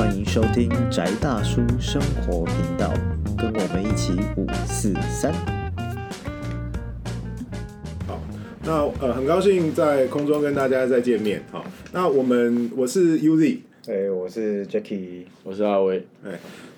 欢迎收听宅大叔生活频道，跟我们一起五四三。好，那呃，很高兴在空中跟大家再见面。好，那我们我是 UZ，哎、我是 Jacky，我是阿威，哎，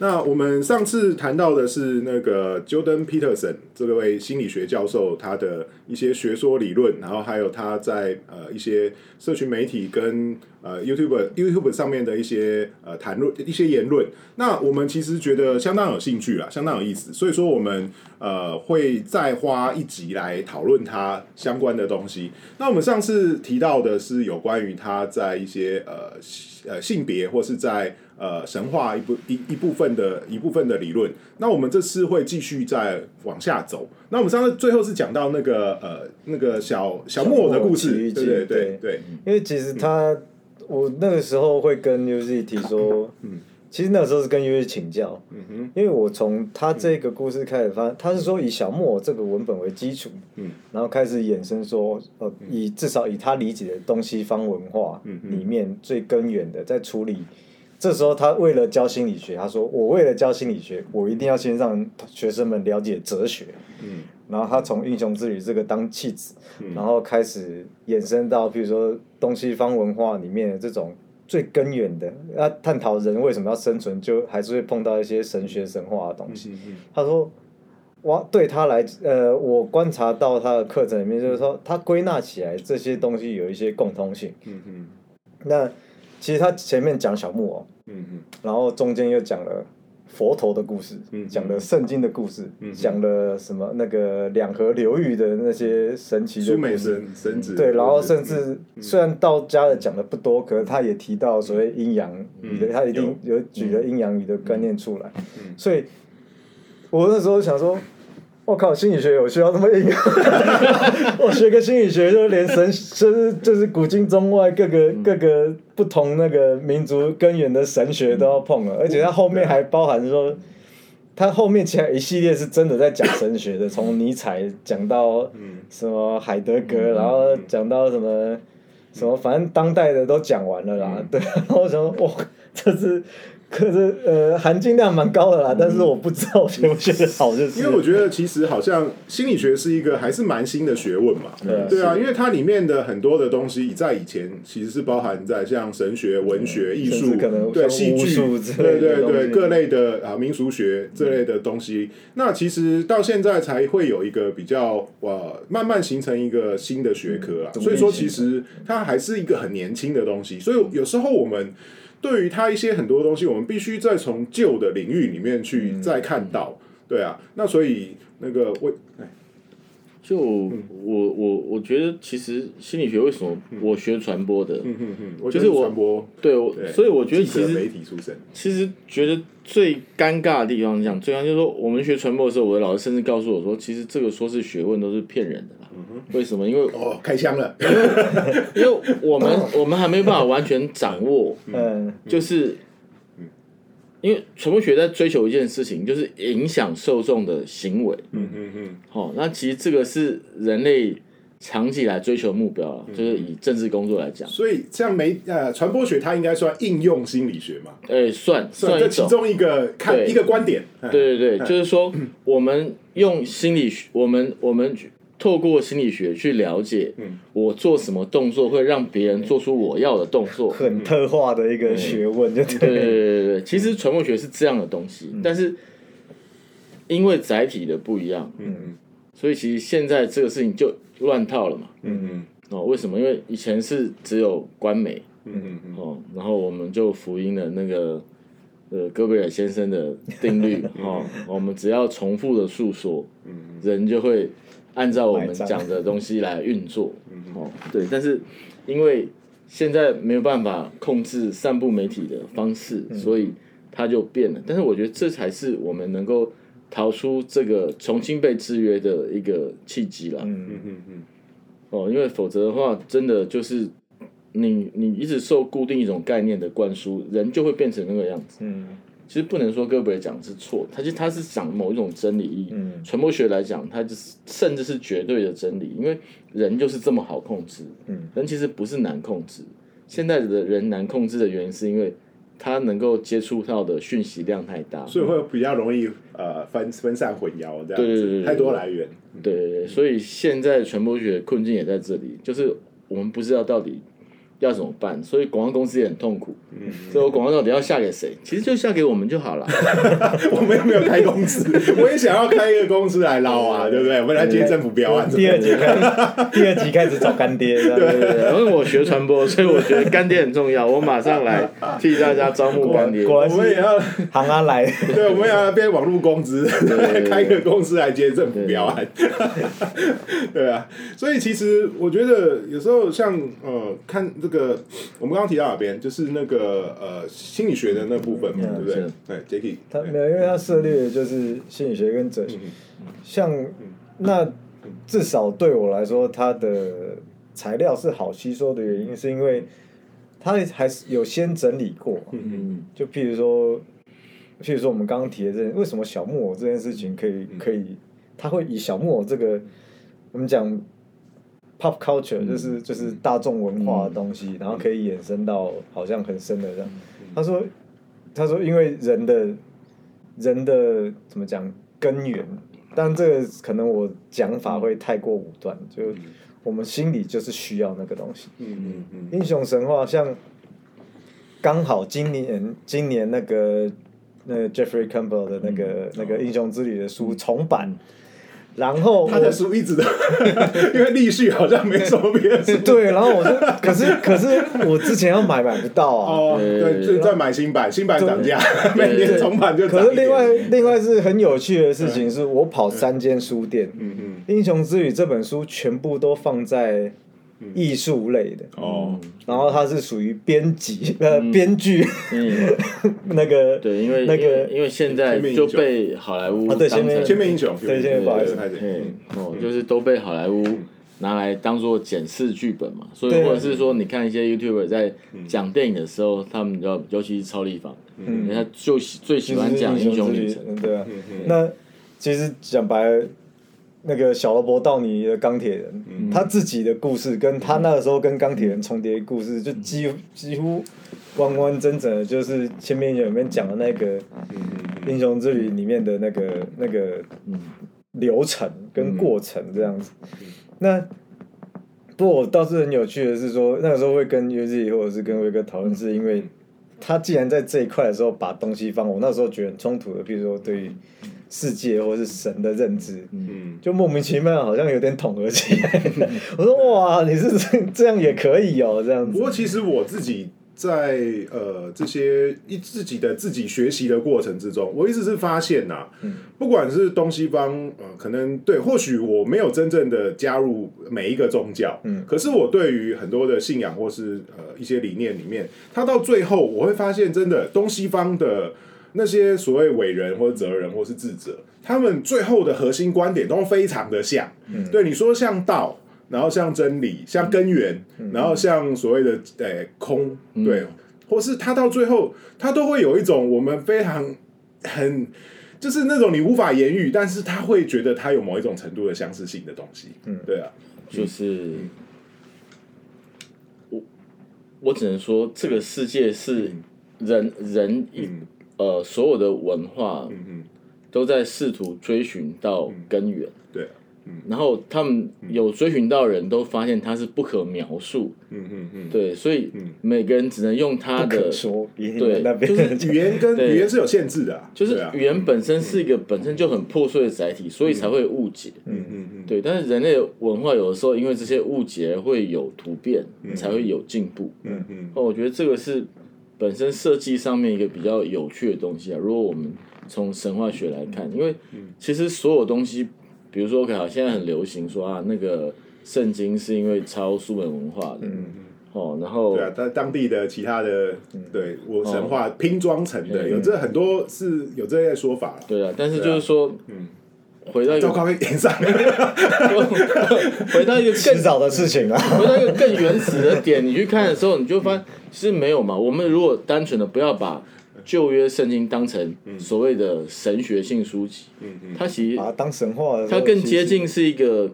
那我们上次谈到的是那个 Jordan Peterson 这位心理学教授他的一些学说理论，然后还有他在呃一些社群媒体跟呃 YouTube YouTube 上面的一些呃谈论一些言论。那我们其实觉得相当有兴趣啦，相当有意思，所以说我们呃会再花一集来讨论他相关的东西。那我们上次提到的是有关于他在一些呃呃性别或是在呃神话一部一一部分的一部分的理论。那我们这次会继续再往下走。那我们上次最后是讲到那个呃那个小小木偶的故事，对对对对对，因为其实他，我那个时候会跟 UZ 提说，嗯其实那时候是跟 UZ 请教，嗯哼，因为我从他这个故事开始发，他是说以小木偶这个文本为基础，嗯，然后开始衍生说，呃，以至少以他理解的东西方文化里面最根源的，在处理。这时候他为了教心理学，他说：“我为了教心理学，我一定要先让学生们了解哲学。”嗯然后他从英雄之旅这个当弃子，嗯然后开始衍生到，譬如说东西方文化里面的这种最根源的，要探讨人为什么要生存，就还是会碰到一些神学神话的东西。嗯嗯他说，哇，对他来，呃，我观察到他的课程里面，就是说他归纳起来这些东西有一些共通性。嗯嗯那其实他前面讲小木偶，嗯嗯。然后中间又讲了佛陀的故事，嗯讲了圣经的故事，嗯讲了什么那个两河流域的那些神奇的苏美。神神子对，然后甚嗯至虽然道家的讲的不多，可是他也提到所谓阴阳鱼的，嗯他一定有。举了阴阳鱼的概念出来。嗯。所以，我那时候想说，我靠，心理学有需要这么硬？我学个心理学，就连神，就是就是古今中外各个嗯各个不同那个民族根源的神学都要碰了，而且它后面还包含说。它后面其实一系列是真的在讲神学的，从尼采讲到嗯什么海德格，然后讲到什么什么，反正当代的都讲完了啦。对，然后我想说，哇，这是可是呃含金量蛮高的啦，但是我不知道我学不学得好，就是。因为我觉得其实好像心理学是一个还是蛮新的学问嘛，对啊对啊，因为它里面的很多的东西在以前其实是包含在像神学、文学、艺术对戏剧之，对对对各类的啊民俗学这类的东西，那其实到现在才会有一个比较呃慢慢形成一个新的学科啊，所以说其实它还是一个很年轻的东西，所以有时候我们。对于它一些很多东西，我们必须再从旧的领域里面去再看到，对啊，那所以那个我，哎就我我我觉得其实心理学为什么我学传播的，嗯嗯嗯，就是我传播，对，我所以我觉得其实媒体出身，其实觉得最尴尬的地方是这样，最尴尬就是说我们学传播的时候，我的老师甚至告诉我说，其实这个说是学问都是骗人的啦。为什么？因为哦，开枪了，因为我们我们还没办法完全掌握，嗯就是。因为传播学在追求一件事情，就是影响受众的行为。嗯嗯嗯，哦，那其实这个是人类长期以来追求的目标啊，就是以政治工作来讲，所以像媒呃传播学，它应该算应用心理学嘛，哎、算算这其。中一个看一个观点，哎对对对，就是说，我们用心理学，我们我们透过心理学去了解，我做什么动作会让别人做出我要的动作。很特化的一个学问，就对对对。对对对，其实传播学是这样的东西，但是因为载体的不一样，嗯所以其实现在这个事情就乱套了嘛。嗯嗯哦，为什么？因为以前是只有官媒，嗯嗯嗯，哦，然后我们就福音了那个呃戈贝尔先生的定律，哦，我们只要重复的诉说，人就会按照我们讲的东西来运作，哦，对，但是因为现在没有办法控制散布媒体的方式，所以它就变了。但是我觉得这才是我们能够逃出这个重新被制约的一个契机啦。嗯嗯嗯嗯，哦，因为否则的话，真的就是你你一直受固定一种概念的灌输，人就会变成那个样子。嗯其实不能说戈贝尔讲的是错，他其实他是讲某一种真理。以嗯传播学来讲，它就是甚至是绝对的真理，因为人就是这么好控制。嗯，人其实不是难控制，现在的人难控制的原因是因为他能够接触到的讯息量太大，所以会比较容易呃分分散混淆这样子，对对对对太多来源。对对对，所以现在传播学困境也在这里，就是我们不知道到底要怎么办，所以广告公司也很痛苦。嗯，所以我广告到底要下给谁？其实就下给我们就好了。我们又没有开公司，我也想要开一个公司来捞啊，对不对？我们来接政府标案。第二集开始，第二集开始找干爹，对对对，因为我学传播，所以我觉得干爹很重要。我马上来替大家招募干爹。我们也要，行啊来，对，我们也要变网络公司，对开一个公司来接政府标案。对啊，所以其实我觉得有时候像呃，看这个我们刚刚提到哪边，就是那个呃心理学的那部分嘛，嗯对不对？是？对，Jacky，他没有，因为他涉猎的就是心理学跟哲学，嗯像那至少对我来说，它的材料是好吸收的原因，是因为他还是有先整理过，嗯就譬如说，譬如说我们刚刚提的这，为什么小木偶这件事情可以可以，他会以小木偶这个我们讲 pop culture，就是就是大众文化的东西，然后可以衍生到好像很深的这样。他说，他说因为人的人的怎么讲根源，但这个可能我讲法会太过武断，就我们心里就是需要那个东西。嗯嗯嗯。英雄神话像刚好今年今年那个那个 Jeffrey Campbell 的那个、那个英雄之旅的书重版，然后他的书一直都，因为立序好像没什么别的书。对，然后我就可是 可是我之前要买买不到啊。哦，对，就在买新版，新版涨价，每年重版就。可是另外另外是很有趣的事情，是我跑三间书店，嗯嗯，英雄之旅》这本书全部都放在艺术类的，哦，然后他是属于编辑呃编剧。嗯，那个对，因为那个因为现在就被好莱坞啊对当成前面千面英雄，对现在不好意思。哦，就是都被好莱坞拿来当做检视剧本嘛，所以对。或者是说，你看一些 YouTuber 在讲电影的时候，他们要尤其是超立方，嗯，他就喜最喜欢讲英雄旅程，嗯，对啊。那其实讲白了，那个小罗伯道尼的钢铁人，他自己的故事跟他那个时候跟钢铁人重叠的故事，就几乎几乎完完整整的，就是前面里面讲的那个英雄之旅里面的那个那个流程跟过程这样子。那不过我倒是很有趣的是说，那个时候会跟 UZ 或者是跟威哥讨论，是因为他既然在这一块的时候把东西放，我那时候觉得很冲突的，比如说对于世界或是神的认知，嗯，就莫名其妙好像有点统合起来。我说哇，你是这这样也可以哦，这样子。不过其实我自己在呃这些一自己的自己学习的过程之中，我一直是发现呐、不管是东西方呃，可能对，或许我没有真正的加入每一个宗教，嗯，可是我对于很多的信仰或是呃一些理念里面，它到最后我会发现，真的东西方的那些所谓伟人或者责人或是智者，他们最后的核心观点都非常的像，对你说像道。然后像真理，像根源，然后像所谓的呃、空，对，或是他到最后，他都会有一种我们非常很，就是那种你无法言语，但是他会觉得他有某一种程度的相似性的东西，嗯，对啊，就是我我只能说，这个世界是人人一呃所有的文化嗯嗯，都在试图追寻到根源，对啊，然后他们有追寻到人都发现它是不可描述，嗯嗯嗯，对，所以每个人只能用他不可的说，对那边就是语言跟对。语言是有限制的、啊，就是啊。语言本身是一个本身就很破碎的载体，所以才会误解。嗯嗯嗯，对，但是人类文化有的时候因为这些误解会有突变，才会有进步。嗯嗯。哦，我觉得这个是本身设计上面一个比较有趣的东西啊。如果我们从神话学来看，因为其实所有东西，比如说，OK，好，现在很流行说啊，那个圣经是因为抄苏美文化的，嗯哦，然后对啊，但当地的其他的，对我神话哦拼装成的，有这很多是有这些说法了。对啊，但是就是说，回到一个糟糕，演上，回到一个更迟早的事情啊。回到一个更原始的点，你去看的时候，你就发现其实没有嘛。我们如果单纯的不要把旧约圣经当成所谓的神学性书籍，它其实把它当神话它更接近是一个，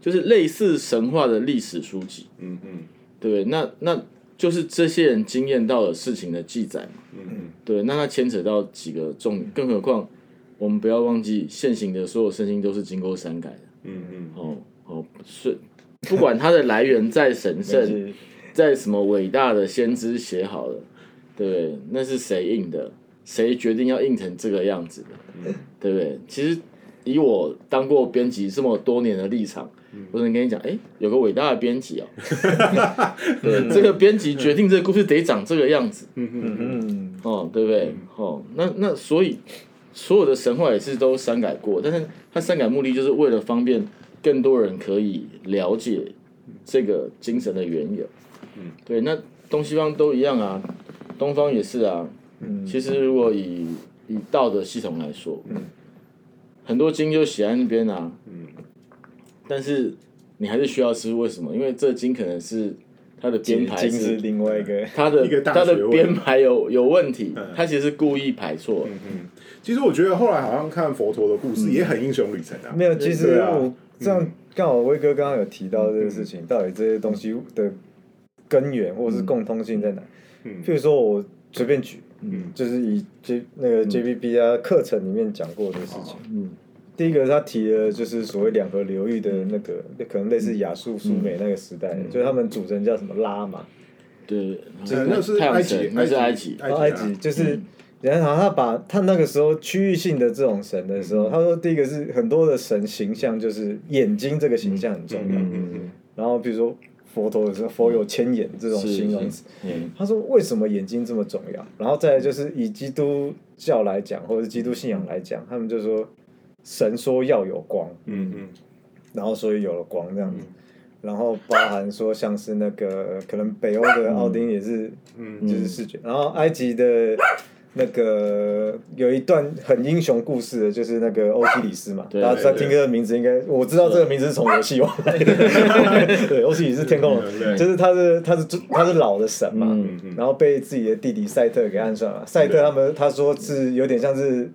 就是类似神话的历史书籍，嗯嗯对不对？那那就是这些人经验到的事情的记载嘛。嗯对，那它牵扯到几个重点，更何况我们不要忘记，现行的所有圣经都是经过删改的。嗯嗯哦哦，是不管它的来源再神圣，是再什么伟大的先知写好了，对不对？那是谁印的？谁决定要印成这个样子的？对不对？其实以我当过编辑这么多年的立场，我只能跟你讲，哎，有个伟大的编辑哦，对，这个编辑决定这个故事得长这个样子，嗯嗯嗯哦，对不对？哦，那那所以所有的神话也是都删改过，但是它删改目的就是为了方便更多人可以了解这个精神的缘由。嗯，对，那东西方都一样啊，东方也是啊。嗯，其实如果以以道的系统来说，嗯，很多经就写在那边啊，嗯，但是你还是需要吃，为什么？因为这经可能是他的编排经是另外一个，它 的一个大它的编排有有问题，它其实是故意排错。其实我觉得后来好像看佛陀的故事也很英雄旅程啊。没有，其实我这样刚好威哥刚刚有提到这个事情，到底这些东西的根源或者是共通性在哪？嗯。譬如说我随便举，嗯。就是以 J 那个 JBP 啊课程里面讲过的事情。嗯。第一个他提的就是所谓两河流域的那个，可能类似亚述、苏美那个时代，就是他们组成叫什么拉嘛，对，呃那是埃及是埃及。埃及就是，然后他把他那个时候区域性的这种神的时候，他说第一个是很多的神形象就是眼睛这个形象很重要，嗯然后比如说佛陀的时候，佛有千眼这种形容词，嗯他说为什么眼睛这么重要？然后再来就是以基督教来讲，或者是基督信仰来讲，他们就说神说要有光，嗯嗯然后所以有了光这样子。然后包含说像是那个可能北欧的奥丁也是，嗯就是视觉。然后埃及的那个有一段很英雄故事的，就是那个欧西里斯嘛。对大家在听这个名字，应该我知道这个名字是从游戏王来的。对，欧西里斯天空就是他是他是他是老的神嘛，嗯然后被自己的弟弟赛特给暗算了。赛特他们他说是有点像是。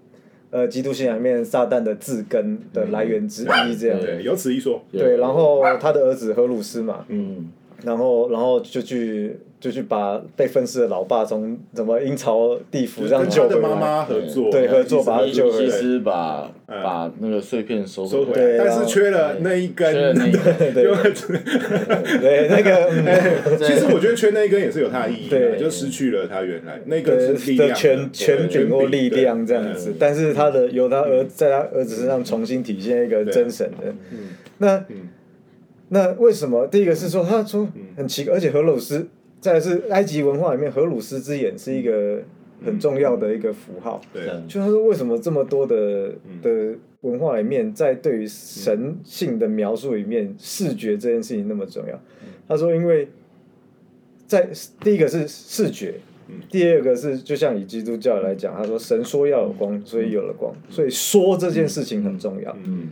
呃，基督信仰里面撒旦的字根的来源之一，这样。对，有此一说。对，然后他的儿子荷鲁斯嘛，嗯，然后然后就去就去把被分尸的老爸从什么阴曹地府这样救回来，妈合作，对合作把他救回来。西斯把把那个碎片收回来，收回来，但是缺了那一根。缺了那一根。对。对那个嗯。其实我觉得缺那一根也是有它的意义的，对。就失去了它原来那个的是力量的。权权柄或力量这样子，但是他的由他儿在他儿子身上重新体现一个真神的，那那为什么？第一个是说他说很奇怪，而且荷鲁斯，再来是埃及文化里面荷鲁斯之眼是一个很重要的一个符号，对，就他说为什么这么多的的文化里面，在对于神性的描述里面，视觉这件事情那么重要？他说，因为在第一个是视觉，第二个是就像以基督教来讲，他说神说要有光，所以有了光，所以说这件事情很重要。嗯。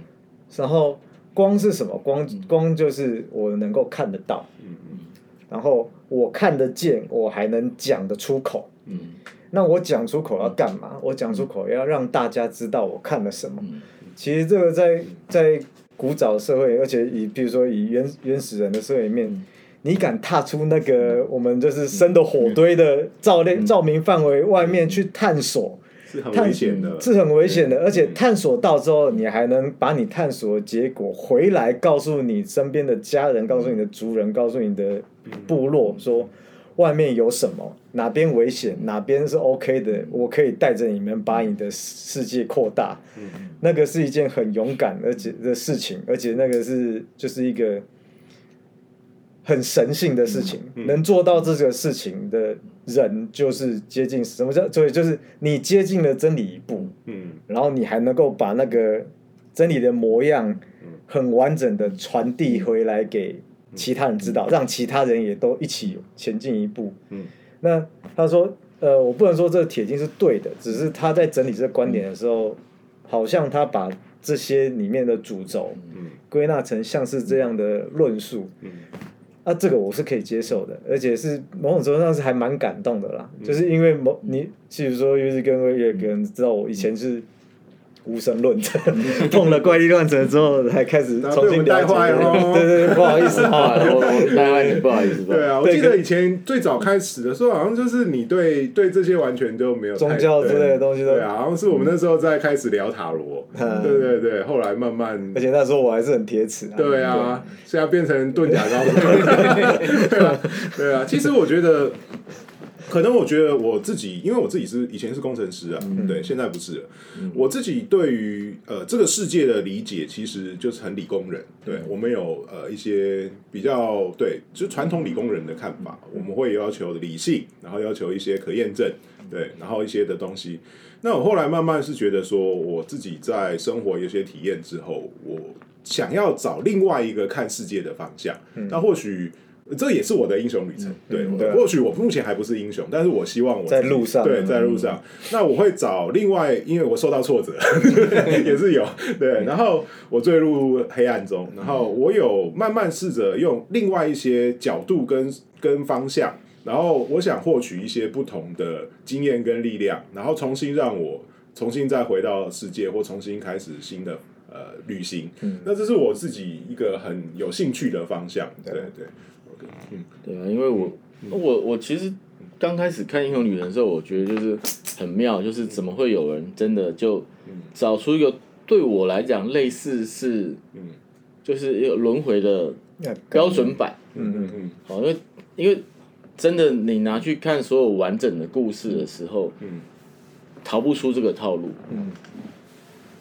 然后光是什么？光光就是我能够看得到，嗯嗯。然后我看得见，我还能讲得出口。嗯。那我讲出口要干嘛？我讲出口要让大家知道我看了什么。嗯。其实这个在在古早社会，而且以比如说以原原始人的社会里面，你敢踏出那个我们就是生的火堆的照亮照明范围外面去探索，是很危险的，是很危险的。而且探索到之后，你还能把你探索的结果回来告诉你身边的家人，告诉你的族人，告诉你的部落说。外面有什么？哪边危险？哪边是 OK 的？我可以带着你们把你的世界扩大。那个是一件很勇敢而且的事情，而且那个是就是一个很神性的事情。能做到这个事情的人，就是接近什么叫？所以就是你接近了真理一步，嗯然后你还能够把那个真理的模样很完整的传递回来给其他人知道，让其他人也都一起前进一步。嗯，那他说，呃，我不能说这个铁经是对的，只是他在整理这个观点的时候，好像他把这些里面的主轴归纳成像是这样的论述。嗯啊，这个我是可以接受的，而且是某种程度上是还蛮感动的啦。就是因为某你，譬如说，尤其跟也可能知道我以前是无神论者，碰了怪力乱神之后，才开始重新带坏哦对对对，不好意思好啊。我我带坏你，不好意思，对啊，我记得以前最早开始的时候，好像就是你对对这些完全就没有太宗教之类的东西都对啊，好像是我们那时候在开始聊塔罗，嗯对对对，后来慢慢而且那时候我还是很铁齿啊。对啊，现在变成遁甲高手，对啊，对啊。其实我觉得，可能我觉得我自己，因为我自己是以前是工程师啊，对，现在不是了。我自己对于呃这个世界的理解，其实就是很理工人。对我们有呃一些比较对，就传统理工人的看法，我们会要求理性，然后要求一些可验证，对，然后一些的东西。那我后来慢慢是觉得说，我自己在生活有些体验之后，我想要找另外一个看世界的方向。那或许这也是我的英雄旅程。对，或许我目前还不是英雄，但是我希望我在路上对，嗯在路上。那我会找另外，因为我受到挫折 也是有对，然后我坠入黑暗中，然后我有慢慢试着用另外一些角度跟跟方向。然后我想获取一些不同的经验跟力量，然后重新让我重新再回到世界，或重新开始新的呃旅行。那这是我自己一个很有兴趣的方向。对对嗯，对啊，因为我我我其实刚开始看《英雄旅人》的时候，我觉得就是很妙，就是怎么会有人真的就找出一个对我来讲类似是，就是一个轮回的标准版。嗯嗯嗯好，因为因为真的你拿去看所有完整的故事的时候，嗯逃不出这个套路。嗯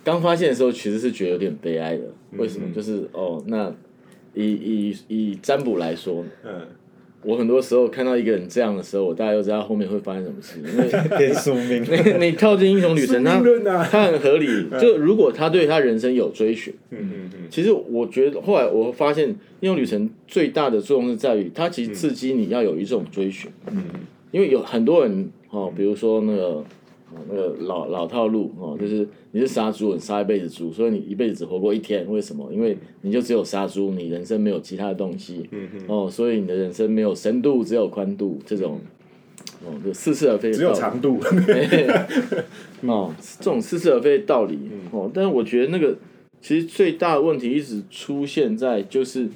刚发现的时候，其实是觉得有点悲哀的。为什么？嗯就是哦，那以以以占卜来说，嗯我很多时候看到一个人这样的时候，我大概就知道后面会发生什么事。因为变宿命。你你跳进英雄旅程，宿他他很合理。就如果他对他人生有追寻，嗯嗯嗯其实我觉得后来我发现，英雄旅程最大的作用是在于，它其实刺激你要有一种追寻。嗯因为有很多人哦，比如说那个哦那个老老套路哦，就是你是杀猪，你杀一辈子猪，所以你一辈子只活过一天。为什么？因为你就只有杀猪，你人生没有其他的东西。嗯哦，所以你的人生没有深度，只有宽度，这种哦，就似是而非的只有长度。哦，这种似是而非的道理、哦，但是我觉得那个其实最大的问题一直出现在就是，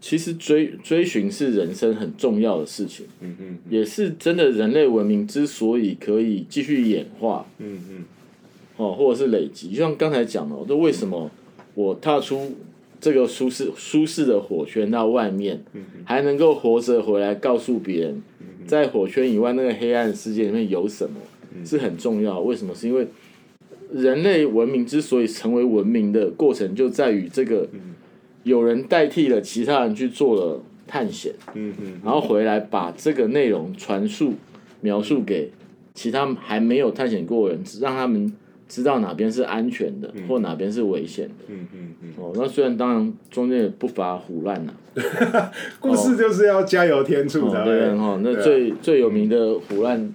其实追追寻是人生很重要的事情，嗯嗯也是真的人类文明之所以可以继续演化。嗯嗯哦，或者是累积，就像刚才讲的，就为什么我踏出这个舒适舒适的火圈到外面，还能够活着回来告诉别人，在火圈以外那个黑暗世界里面有什么，是很重要。为什么？是因为人类文明之所以成为文明的过程，就在于这个有人代替了其他人去做了探险，嗯嗯然后回来把这个内容传述、描述给其他还没有探险过的人，让他们知道哪边是安全的，或哪边是危险的。嗯嗯嗯，哦，那虽然当然中间也不乏胡乱呐、故事就是要加油添醋哦，才对会。哈，那最最有名的胡乱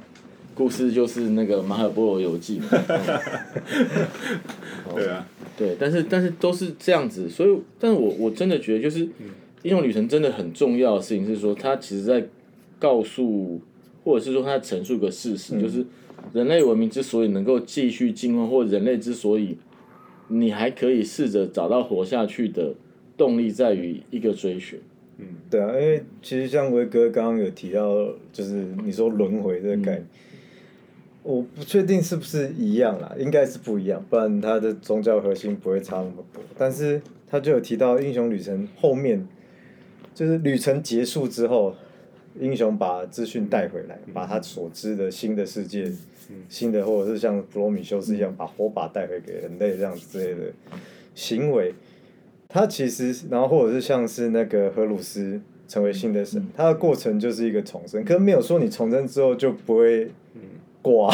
故事就是那个《马可波罗游记》嘛。哦。对啊，对，但是但是都是这样子，所以，但是我我真的觉得，就是英雄旅程真的很重要的事情是说，它其实在告诉，或者是说它陈述个事实，就是人类文明之所以能够继续进化，或人类之所以你还可以试着找到活下去的动力，在于一个追寻。嗯。对啊，因为其实像威哥刚刚有提到，就是你说轮回这个概念，我不确定是不是一样啦，应该是不一样，不然它的宗教核心不会差那么多。但是他就有提到英雄旅程后面，就是旅程结束之后，英雄把资讯带回来，把他所知的新的世界、新的或者是像普罗米修斯一样把火把带回给人类这样子之类的行为。他其实，然后或者是像是那个荷鲁斯成为新的神，他的过程就是一个重生，可是没有说你重生之后就不会挂，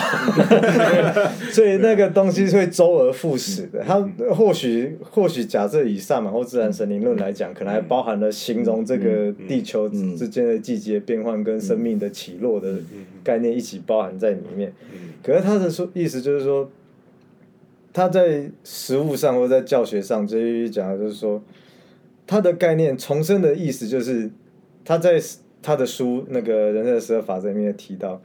所以那个东西是会周而复始的。它或许或许假设以萨满或自然神灵论来讲，可能还包含了形容这个地球之间的季节变换跟生命的起落的概念一起包含在里面。可是他的说意思就是说。他在实物上或在教学上，这一讲的就是说，他的概念重生的意思就是他在他的书那个人生的十二法则里面提到，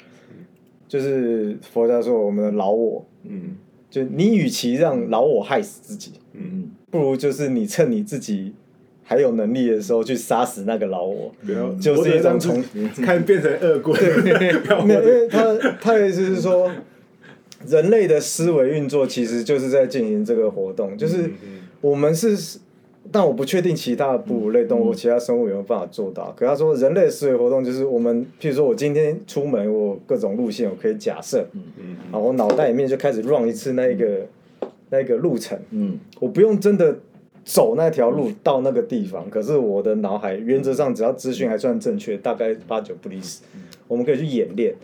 就是佛家说我们的老我，嗯。就你与其让老我害死自己，嗯，不如就是你趁你自己还有能力的时候去杀死那个老我。然后就是一种从看变成恶棍，不要没有，因为他他的意思是说，人类的思维运作其实就是在进行这个活动，就是我们是，但我不确定其他的哺乳类动物、其他生物有没有办法做到。可他说，人类的思维活动就是我们，譬如说我今天出门，我各种路线我可以假设，然后我脑袋里面就开始 run 一次那一个那一个路程，嗯，我不用真的走那条路到那个地方，可是我的脑海原则上只要资讯还算正确，大概八九不离十，我们可以去演练。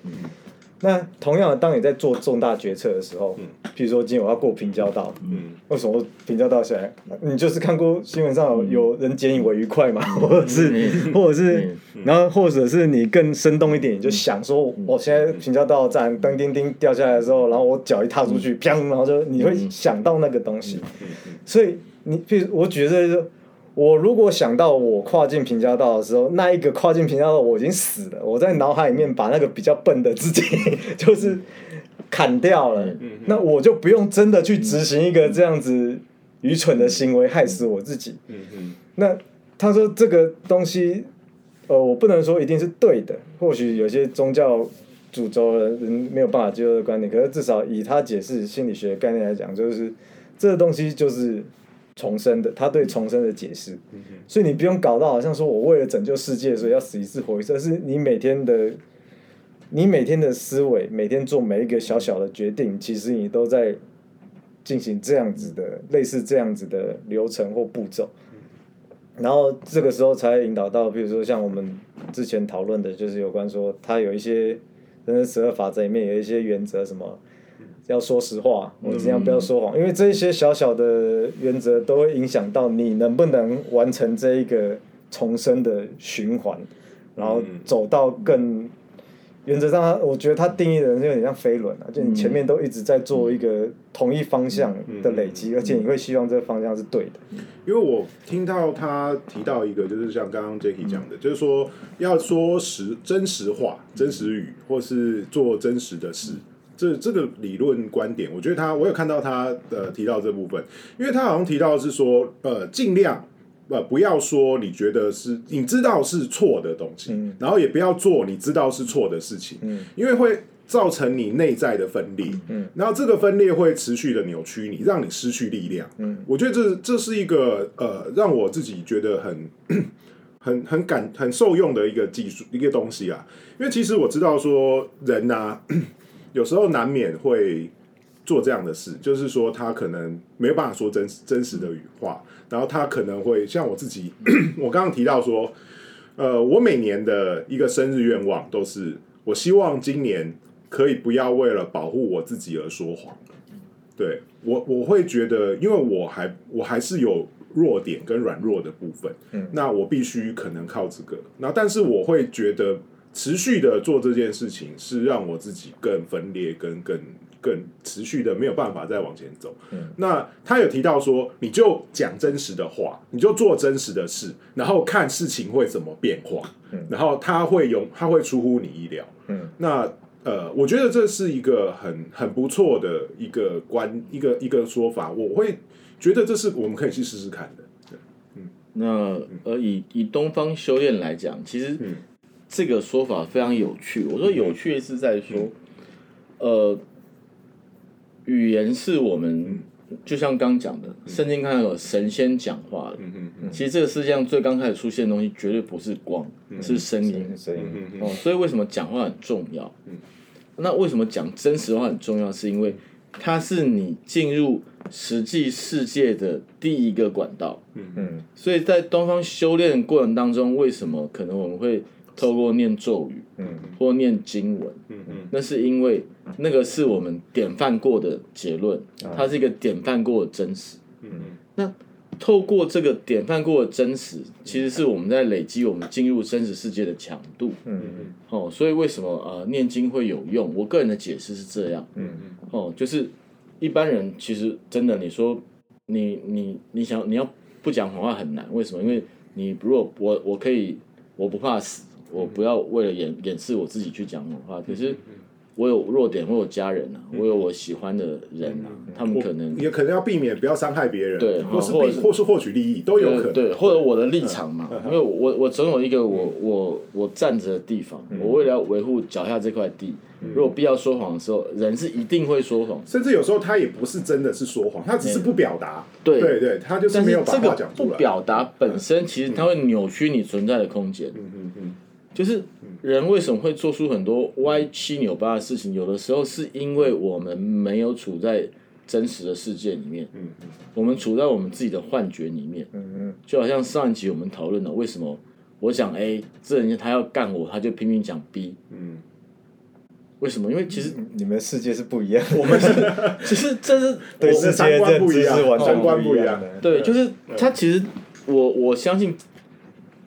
那同样的，当你在做重大决策的时候，比如说今天我要过平交道，嗯。为什么平交道下来？你就是看过新闻上有有人捡你尾鱼块嘛，或者是，或者是，然后或者是你更生动一点，你就想说，我现在平交道站噔叮叮掉下来的时候，然后我脚一踏出去，砰，然后就你会想到那个东西。所以你，譬如我觉得，我如果想到我跨进平交道的时候，那一个跨进平交道我已经死了，我在脑海里面把那个比较笨的自己 就是砍掉了，那我就不用真的去执行一个这样子愚蠢的行为，害死我自己。那他说这个东西，呃，我不能说一定是对的，或许有些宗教主轴的人没有办法接受的观点，可是至少以他解释心理学的概念来讲，就是这个东西就是重生的，他对重生的解释，所以你不用搞到好像说我为了拯救世界，所以要死一次活一次，而是你每天的。你每天的思维，每天做每一个小小的决定，其实你都在进行这样子的类似这样子的流程或步骤。然后这个时候才引导到，比如说像我们之前讨论的，就是有关说他有一些人的十二法则里面有一些原则，什么要说实话，我尽量不要说谎，因为这一些小小的原则都会影响到你能不能完成这一个重生的循环，然后走到更。原则上它，我觉得它定义的人就有点像飞轮啊，就你前面都一直在做一个同一方向的累积，而且你会希望这个方向是对的。因为我听到他提到一个，就是像刚刚 Jacky 讲的，就是说要说实真实话、真实语，或是做真实的事。这这个理论观点，我觉得他我有看到他呃提到这部分，因为他好像提到是说呃尽量呃不要说你觉得是你知道是错的东西，然后也不要做你知道是错的事情，因为会造成你内在的分裂，嗯。然后这个分裂会持续的扭曲你，让你失去力量。嗯。我觉得这这是一个呃让我自己觉得很 很很感很受用的一个技术一个东西啊，因为其实我知道说人呐、有时候难免会做这样的事，就是说他可能没有办法说真真实的语话，然后他可能会像我自己，我刚刚提到说，呃，我每年的一个生日愿望都是，我希望今年可以不要为了保护我自己而说谎。对我，我会觉得，因为我还我还是有弱点跟软弱的部分，嗯，那我必须可能靠这个，那但是我会觉得持续的做这件事情是让我自己更分裂，跟更更持续的没有办法再往前走。嗯，那他有提到说，你就讲真实的话，你就做真实的事，然后看事情会怎么变化，嗯，然后他会有，他会出乎你意料，嗯，那。呃，我觉得这是一个很很不错的一个观一个一个说法，我会觉得这是我们可以去试试看的。嗯那呃，以以东方修炼来讲，其实这个说法非常有趣。我说有趣是在说，呃，语言是我们就像刚讲的，圣经看到有神仙讲话了。其实这个世界上最刚开始出现的东西，绝对不是光，是声音。声音，哦，所以为什么讲话很重要？那为什么讲真实话很重要？是因为它是你进入实际世界的第一个管道。嗯所以在东方修炼过程当中，为什么可能我们会透过念咒语，嗯或念经文？嗯嗯那是因为那个是我们典范过的结论，它是一个典范过的真实。嗯嗯那透过这个典范过的真实，其实是我们在累积我们进入真实世界的强度。嗯嗯哦，所以为什么呃念经会有用？我个人的解释是这样。嗯嗯哦，就是一般人其实真的，你说你你你想你要不讲谎话很难，为什么？因为你如果我我可以我不怕死，我不要为了掩掩饰我自己去讲谎话。可是我有弱点，我有家人啊，我有我喜欢的人啊，他们可能也可能要避免不要伤害别人，对或是或是或是获取利益都有可能。对，或者我的立场嘛，因为我我总有一个我我我站着的地方，我为了要维护脚下这块地，如果必要说谎的时候，人是一定会说谎，甚至有时候他也不是真的是说谎，他只是不表达。对。对对，他就是没有把是这个不话讲出来。表达本身，其实它会扭曲你存在的空间。嗯嗯嗯，就是人为什么会做出很多歪七扭八的事情？有的时候是因为我们没有处在真实的世界里面，嗯我们处在我们自己的幻觉里面。嗯就好像上一集我们讨论的，为什么我讲 A，这人家他要干我，他就拼命讲 B，嗯，为什么？因为其实嗯，你们世界是不一样的，我们是，其实这是 对我世界的认知是完全三观不一样样的。对，就是他其实我我相信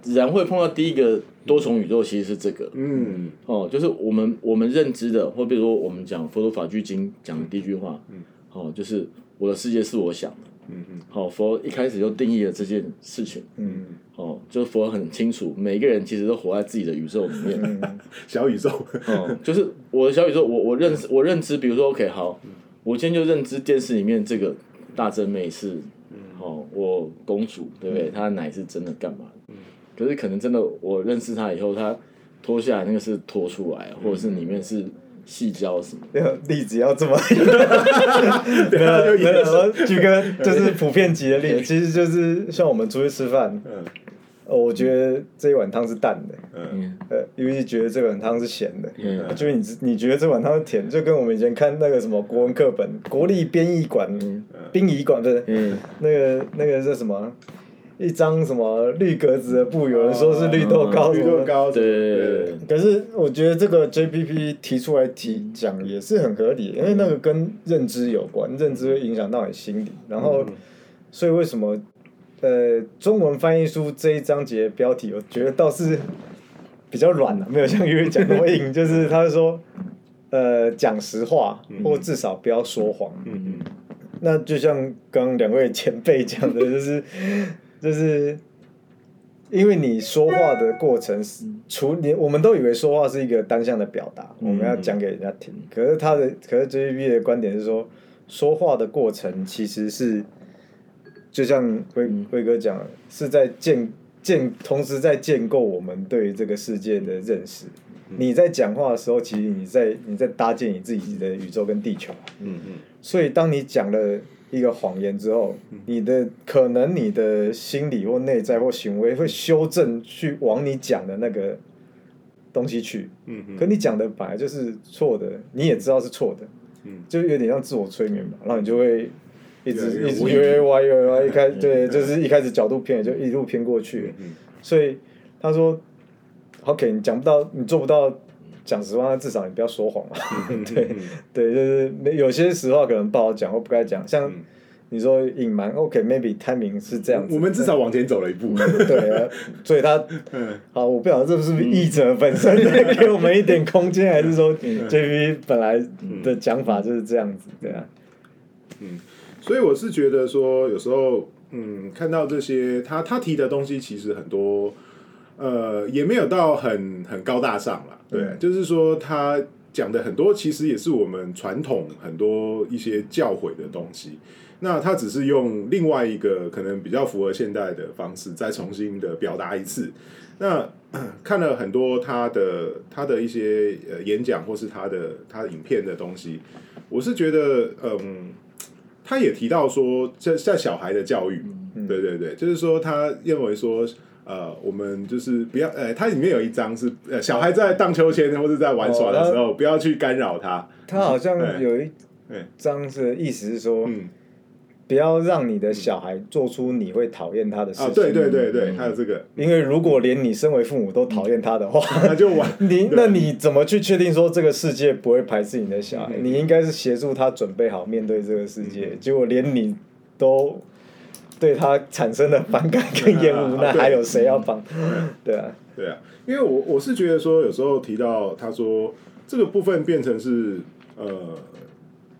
人会碰到第一个多重宇宙，其实是这个。嗯。哦，就是我们我们认知的，或比如说我们讲佛陀法句经讲的第一句话，嗯。哦，就是我的世界是我想的，嗯嗯好、佛一开始就定义了这件事情，嗯。哦，就是佛很清楚，每个人其实都活在自己的宇宙里面，嗯。小宇宙，哦，就是我的小宇宙，我我认识我认知，比如说 OK 好，我今天就认知电视里面这个大正妹是，哦，我公主对不对？她的奶是真的干嘛的？可是可能真的我认识他以后，他脱下来那个是脱出来，或者是里面是细胶什么。例子要这么，对没有没有，举个就是普遍级的例子，其实就是像我们出去吃饭，嗯。哦，我觉得这一碗汤是淡的，嗯。呃，尤其觉得这碗汤是咸的，嗯。就是你你觉得这碗汤是甜，就跟我们以前看那个什么国文课本，国立编译馆、殡仪馆不是，嗯，那个那个是什么？一张什么绿格子的布，有人说是绿豆糕什绿。豆糕，对对对对可是我觉得这个 JPP 提出来提讲也是很合理，因为那个跟认知有关，认知会影响到你心理。然后，所以为什么呃中文翻译书这一章节标题，我觉得倒是比较软了、没有像粤语讲那么硬，就是他说呃讲实话，或至少不要说谎。嗯嗯那就像刚刚两位前辈讲的，就是就是，因为你说话的过程是，除你我们都以为说话是一个单向的表达，我们要讲给人家听。可是他的，可是 JB 的观点是说，说话的过程其实是，就像辉辉哥讲的，是在建建，同时在建构我们对于这个世界的认识。你在讲话的时候，其实你在你在搭建你自己的宇宙跟地球。嗯嗯所以，当你讲了一个谎言之后，你的可能你的心理或内在或行为会修正，去往你讲的那个东西去。嗯嗯可你讲的本来就是错的，你也知道是错的，嗯就有点像自我催眠嘛，然后你就会一直一直越歪越歪，一开 对，就是一开始角度偏了，就一路偏过去。嗯所以他说，OK，你讲不到，你做不到。讲实话，至少你不要说谎嘛。嗯对对，就是没有些实话可能不好讲或不该讲，像嗯你说隐瞒，OK，maybe、timing 是这样子。我们至少往前走了一步。对啊，所以他嗯好，我不晓得这是不是译者本身在 给我们一点空间，还是说嗯 JP 本来的讲法就是这样子，对啊。嗯所以我是觉得说，有时候，嗯，看到这些他他提的东西，其实很多，呃，也没有到很很高大上了。对，嗯就是说他讲的很多，其实也是我们传统很多一些教诲的东西。那他只是用另外一个可能比较符合现代的方式，再重新的表达一次。那看了很多他的他的一些呃演讲，或是他的他的影片的东西，我是觉得，嗯，他也提到说，在在小孩的教育，对对对，就是说他认为说，呃，我们就是不要，呃，它里面有一张是，呃，小孩在荡秋千或者在玩耍的时候，不要去干扰他，他好像有一对章是意思是说，嗯，不要让你的小孩做出你会讨厌他的事啊，情。对对对对，还有这个，因为如果连你身为父母都讨厌他的话，那就完，你那你怎么去确定说这个世界不会排斥你的小孩？嗯。你应该是协助他准备好面对这个世界，结果连你都对他产生了反感跟厌恶，啊那还有谁要帮？对啊，对啊，因为我我是觉得说，有时候提到他说这个部分变成是呃，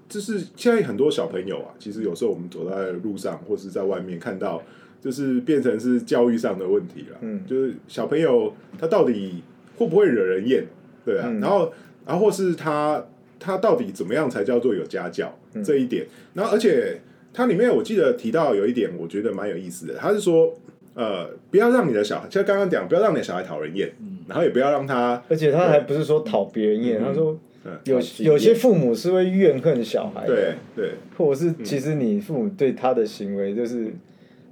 就是现在很多小朋友啊，其实有时候我们走在路上或是在外面看到，就是变成是教育上的问题了。嗯就是小朋友他到底会不会惹人厌？对啊，嗯然后然后或是他他到底怎么样才叫做有家教嗯这一点。然后而且它里面我记得提到有一点，我觉得蛮有意思的，他是说。呃，不要让你的小孩，就刚刚讲，不要让你的小孩讨人厌，然后也不要让他而且他还不是说讨别人厌，他说嗯有有些父母是会怨恨小孩的，对对。或者是其实你父母对他的行为就是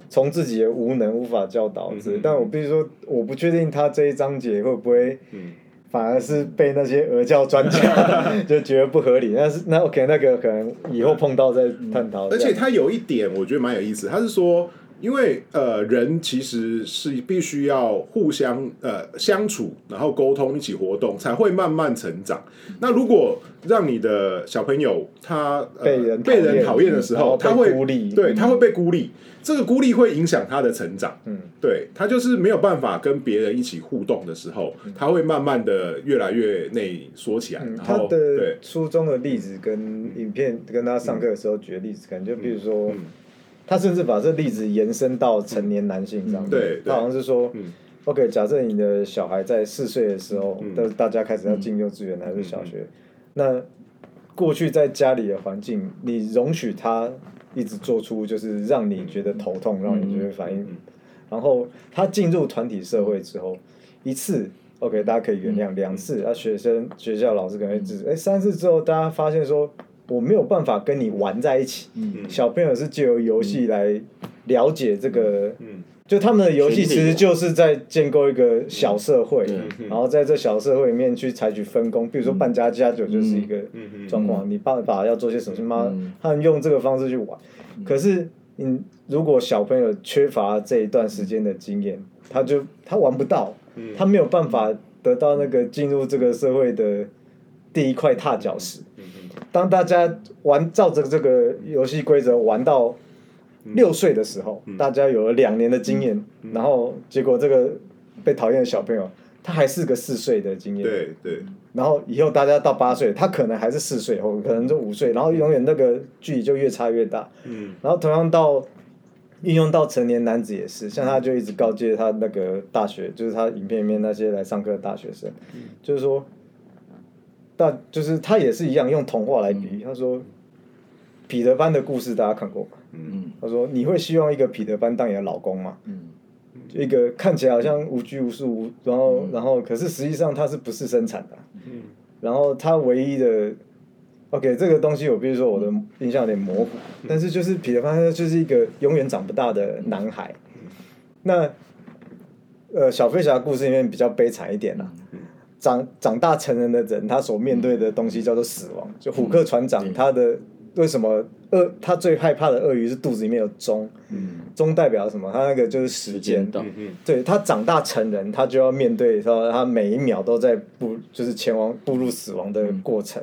从自己的无能无法教导之类嗯。但我必须说，我不确定他这一章节会不会嗯反而是被那些俄教专家 就觉得不合理。但是那 OK，那个可能以后碰到再探讨。而且他有一点我觉得蛮有意思，他是说，因为呃人其实是必须要互相呃相处，然后沟通，一起活动，才会慢慢成长。那如果让你的小朋友他、呃、被人被人讨厌的时候，他会孤立。对，他会被孤立。这个孤立会影响他的成长，嗯，对他就是没有办法跟别人一起互动的时候，他会慢慢的越来越内缩起来，嗯然后他的对。书中的例子跟影片跟他上课的时候举的例子，可能就比如说，嗯他甚至把这例子延伸到成年男性上面。对对。他好像是说嗯，OK，假设你的小孩在四岁的时候，嗯。都大家开始要进幼稚园还是小学，那过去在家里的环境，你容许他一直做出就是让你觉得头痛、让你觉得反应，然后他进入团体社会之后，一次 OK 大家可以原谅，两次啊学生学校老师可能会制止，哎三次之后大家发现说我没有办法跟你玩在一起，小朋友是借由游戏来了解这个，嗯。就他们的游戏其实就是在建构一个小社会，对然后在这小社会里面去采取分工，比如说扮家家酒就是一个嗯。状况，你爸爸要做些什么，妈嗯。他们用这个方式去玩，可是你如果小朋友缺乏这一段时间的经验，他就他玩不到，他没有办法得到那个进入这个社会的第一块踏脚石。当大家玩照着这个游戏规则玩到六岁的时候，大家有了两年的经验，然后结果这个被讨厌的小朋友，他还是个四岁的经验，对对。然后以后大家到八岁，他可能还是四岁，或可能就五岁，然后永远那个距离就越差越大。嗯。然后同样到运用到成年男子也是，像他就一直告诫他那个大学，就是他影片里面那些来上课的大学生，就是说，大就是他也是一样用童话来比喻，他说彼得潘的故事大家看过吗？嗯他说你会希望一个彼得潘当你的老公吗？嗯一个看起来好像无拘无束，然后然后可是实际上他是不是生产的啊、嗯然后他唯一的，OK，这个东西我必须说我的印象有点模糊，但是就是彼得潘他就是一个永远长不大的男孩。那呃，小飞侠故事里面比较悲惨一点啦。长长大成人的人，他所面对的东西叫做死亡。就虎克船长，他的为什么鳄他最害怕的鳄鱼是肚子里面有钟，钟代表什么？他那个就是时间。对他长大成人，他就要面对说他每一秒都在步，就是前往步入死亡的过程。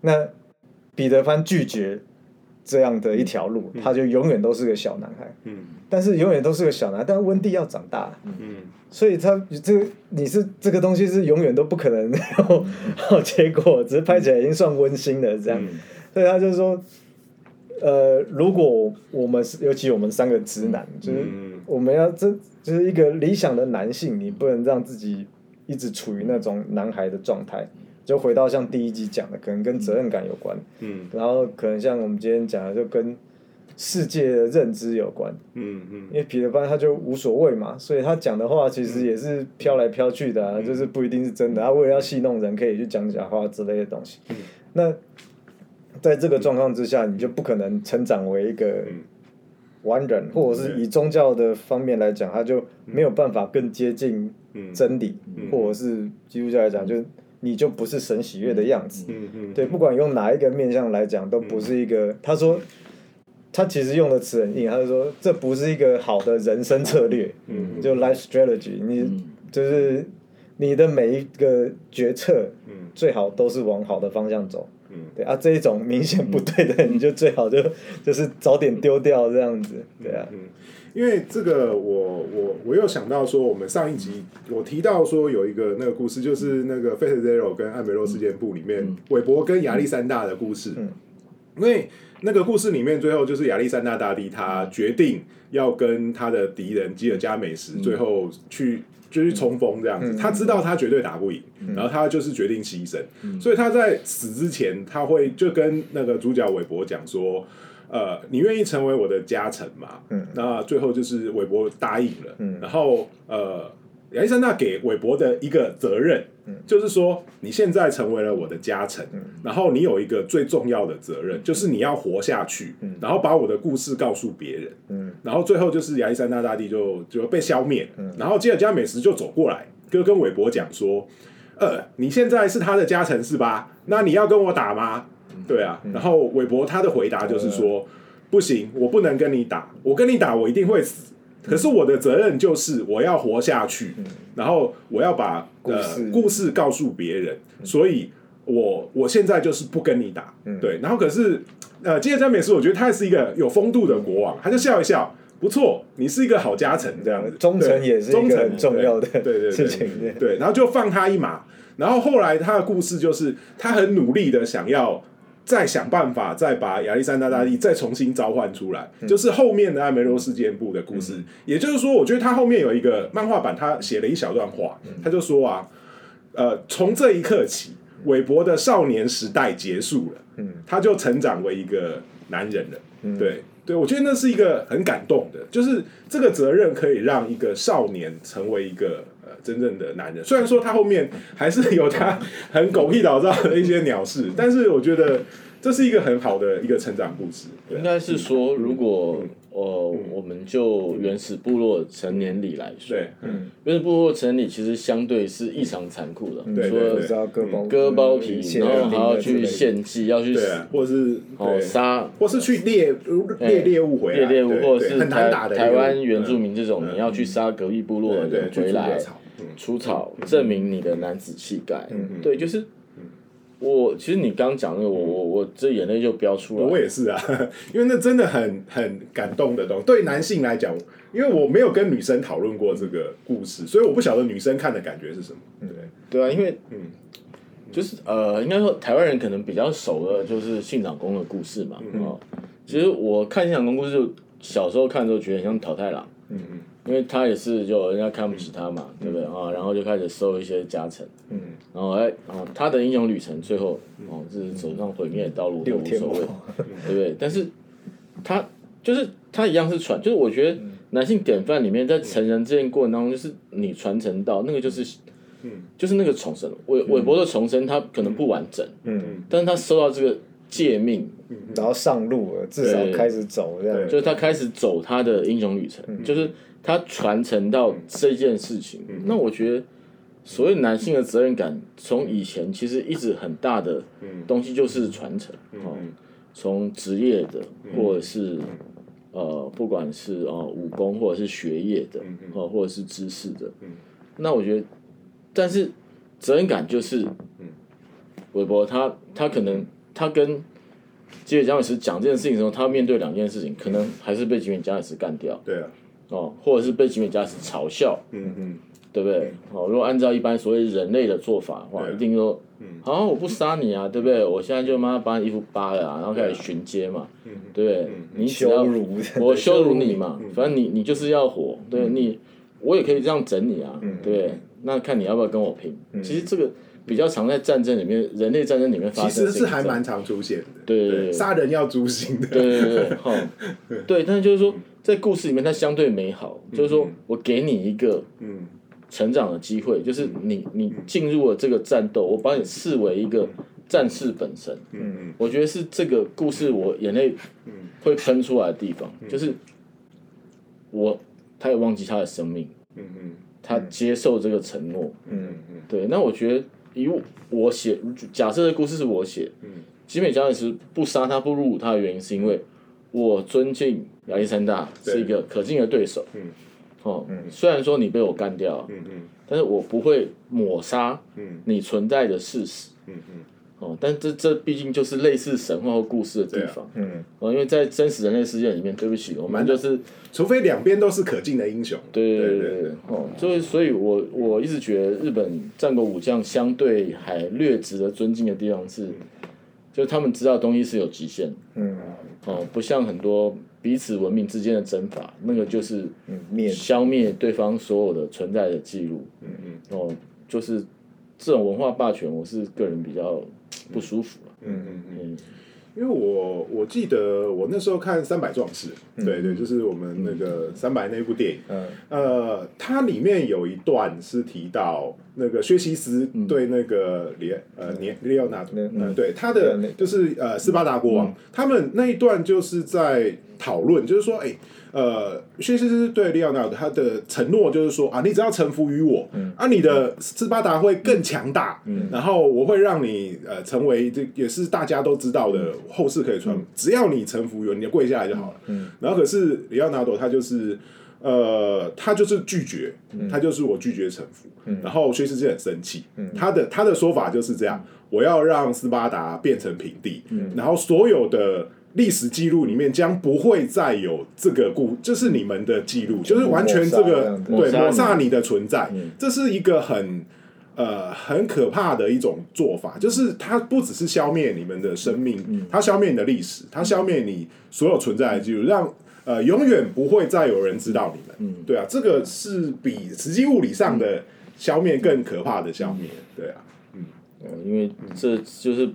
那彼得潘拒绝这样的一条路，他就永远都是个小男孩。嗯。但是永远都是个小男孩，但是温蒂要长大，嗯所以他这个你是这个东西是永远都不可能有有结果，只是拍起来已经算温馨的这样。所以他就说，呃，如果我们是尤其我们三个直男，就是嗯我们要这就是一个理想的男性，你不能让自己一直处于那种男孩的状态。就回到像第一集讲的，可能跟责任感有关，嗯然后可能像我们今天讲的，就跟世界的认知有关。嗯嗯因为彼得班他就无所谓嘛，所以他讲的话其实也是飘来飘去的、啊，就是不一定是真的。他为了要戏弄人，可以去讲假话之类的东西。那在这个状况之下，你就不可能成长为一个完人，或者是以宗教的方面来讲，他就没有办法更接近真理，或者是基督教来讲，就你就不是神喜悦的样子。嗯嗯对，不管用哪一个面向来讲，都不是一个。他说，他其实用的词很硬，他就说这不是一个好的人生策略，嗯。就 life strategy，你就是你的每一个决策，嗯。最好都是往好的方向走。嗯。对啊，这一种明显不对的，你就最好就就是早点丢掉这样子，对啊，嗯。因为这个我我我又想到说，我们上一集我提到说有一个那个故事，就是那个《Fate Zero》跟《艾梅洛事件簿》里面，韦伯跟亚历山大的故事。因为那个故事里面，最后就是亚历山大大帝他决定要跟他的敌人基尔加美什最后去就去冲锋这样子。他知道他绝对打不赢，然后他就是决定牺牲。所以他在死之前，他会就跟那个主角韦伯讲说：“呃，你愿意成为我的家臣吗？”那最后就是韦伯答应了。然后呃。亚历山大给韦伯的一个责任，就是说你现在成为了我的家臣，然后你有一个最重要的责任，就是你要活下去，然后把我的故事告诉别人，然后最后就是亚历山大大帝就就被消灭，然后吉尔加美什就走过来，就跟韦伯讲说：“呃，你现在是他的家臣是吧？那你要跟我打吗？”对啊，然后韦伯他的回答就是说：“不行，我不能跟你打，我跟你打我一定会死。”可是我的责任就是我要活下去，然后我要把呃故事告诉别人，所以我我现在就是不跟你打，对。然后可是呃，吉尔加美斯，我觉得他是一个有风度的国王，他就笑一笑，不错，你是一个好家臣这样子，忠诚也是一个很重要的对对事情，对。然后就放他一马，然后后来他的故事就是他很努力的想要。再想办法，再把亚历山大大帝再重新召唤出来，就是后面的艾梅罗事件部的故事。也就是说，我觉得他后面有一个漫画版，他写了一小段话，他就说啊，呃，从这一刻起，韦伯的少年时代结束了，嗯，他就成长为一个男人了。对，对我觉得那是一个很感动的，就是这个责任可以让一个少年成为一个呃。真正的男人，虽然说他后面还是有他很狗屁倒灶的一些鸟事，但是我觉得这是一个很好的一个成长故事。应该是说，如果呃，我们就原始部落成年礼来说，嗯，原始部落成年礼其实相对是异常残酷的，对说割包皮，然后还要去献祭，要去死，或者是哦杀，或是去猎猎猎物回来，猎猎物，或者是台台湾原住民这种，你要去杀隔壁部落的人回来。除草证明你的男子气概，对，就是我。其实你刚讲那个，我我我这眼泪就飙出来。我也是啊，因为那真的很很感动的东西。对男性来讲，因为我没有跟女生讨论过这个故事，所以我不晓得女生看的感觉是什么。对对啊，因为嗯，就是呃，应该说台湾人可能比较熟的，就是信长公的故事嘛。哦，其实我看信长公故事，小时候看的时候觉得很像桃太郎。嗯嗯。因为他也是，就人家看不起他嘛，对不对？啊？然后就开始收一些加成，嗯，然后哎，哦，他的英雄旅程最后哦是走上毁灭的道路都无所谓，对不对？但是他就是他一样是传，就是我觉得男性典范里面在成人这件过程当中，就是你传承到那个就是，嗯，就是那个重生，韦韦伯的重生，他可能不完整，嗯，但是他收到这个诫命，然后上路了，至少开始走这样，就是他开始走他的英雄旅程，就是。他传承到这件事情，那我觉得，所谓男性的责任感，从以前其实一直很大的东西就是传承，哦，从职业的，或者是呃，不管是哦武功或者是学业的，哦或者是知识的，那我觉得，但是责任感就是，韦伯他他可能他跟吉野加美斯讲这件事情的时候，他面对两件事情，可能还是被吉野加美斯干掉，对啊。哦，或者是被吉美加斯嘲笑，嗯嗯，对不对？哦，如果按照一般所谓人类的做法的话，一定说，好，我不杀你啊，对不对？我现在就妈把你衣服扒了，然后开始巡街嘛，对不对？你羞辱我羞辱你嘛，反正你你就是要火，对你，我也可以这样整你啊，对不对？那看你要不要跟我拼。其实这个比较常在战争里面，人类战争里面发生，其实是还蛮常出现的。对对对，杀人要诛心的。对对对，好，对，但是就是说。在故事里面，它相对美好，就是说我给你一个嗯成长的机会，就是你你进入了这个战斗，我把你视为一个战士本身。嗯嗯我觉得是这个故事我眼泪会喷出来的地方，就是我他也忘记他的生命。嗯嗯，他接受这个承诺。嗯嗯，对。那我觉得以我写，假设的故事是我写，嗯，吉美加里斯不杀他不入伍他的原因是因为。我尊敬亚历山大是一个可敬的对手，嗯。哦，虽然说你被我干掉，嗯嗯。但是我不会抹杀你存在的事实，嗯嗯。哦，但这这毕竟就是类似神话或故事的地方，嗯。哦，因为在真实人类世界里面，对不起，我们就是，除非两边都是可敬的英雄，对对对对，哦，所以所以我我一直觉得日本战国武将相对还略值得尊敬的地方是。就是他们知道东西是有极限的。嗯。哦，不像很多彼此文明之间的争伐，那个就是消灭对方所有的存在的记录。嗯嗯，哦，就是这种文化霸权，我是个人比较不舒服啊。嗯嗯嗯。嗯因为我我记得我那时候看《三百壮士》，嗯。对对，就是我们那个三百那部电影，嗯。呃，它里面有一段是提到那个薛西斯对那个里呃尼利奥纳多，嗯对他的就是呃斯巴达国王，他们那一段就是在讨论，就是说，哎。呃，薛西斯对利奥纳多他的承诺就是说啊，你只要臣服于我，嗯。啊，你的斯巴达会更强大，嗯。然后我会让你呃成为这也是大家都知道的后世可以传，只要你臣服于我，你就跪下来就好了。然后可是里奥纳多他就是呃，他就是拒绝，他就是我拒绝臣服。然后薛西斯很生气，他的他的说法就是这样：我要让斯巴达变成平地，然后所有的。历史记录里面将不会再有这个故，这是你们的记录，就是完全这个对杀抹杀你的存在，这是一个很呃很可怕的一种做法，就是它不只是消灭你们的生命，它消灭你的历史，它消灭你所有存在的记录，让呃永远不会再有人知道你们。对啊，这个是比实际物理上的消灭更可怕的消灭。对啊，嗯，因为这就是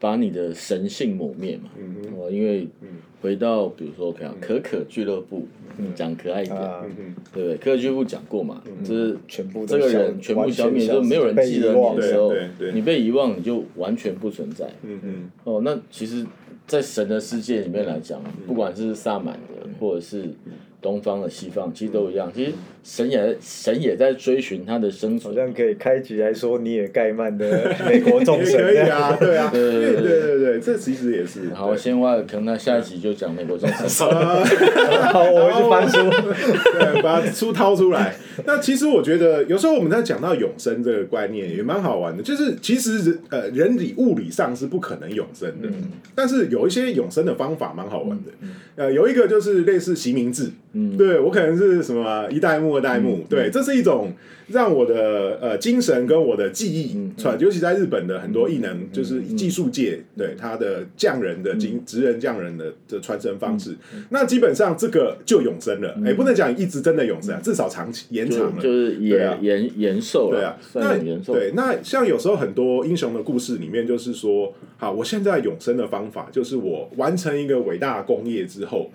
把你的神性抹灭嘛。哦，因为回到比如说，看可可俱乐部，讲可爱一点，啊，对不对？可可俱乐部讲过嘛，就是全部都这个人全部消灭，消就没有人被记得你的时候你被遗忘，你就完全不存在。嗯嗯哦，那其实，在神的世界里面来讲，不管是萨满的，或者是东方的、西方，其实都一样。其实神也神也在追寻他的生存。好像可以开局来说你也盖曼的 美国众神可以啊，对啊，对对对对对对，这其实也是好，先挖个坑，那下一集就讲美国众神。好，我会去翻书。对，把书掏出来。那其实我觉得，有时候我们在讲到永生这个观念，也蛮好玩的。就是其实人呃，人理物理上是不可能永生的，但是有一些永生的方法蛮好玩的。呃，有一个就是类似席名制，嗯，对我可能是什么一代目二代目，对，这是一种让我的呃精神跟我的记忆传，尤其在日本的很多艺能，就是技术界对他的匠人的精职人匠人的的传承方式。那基本上这个就永生了，哎，不能讲一直真的永生啊，至少长期延就长了，就是延延延寿了，对啊，那算延寿。对，那像有时候很多英雄的故事里面，就是说，好，我现在永生的方法就是我完成一个伟大的工业之后，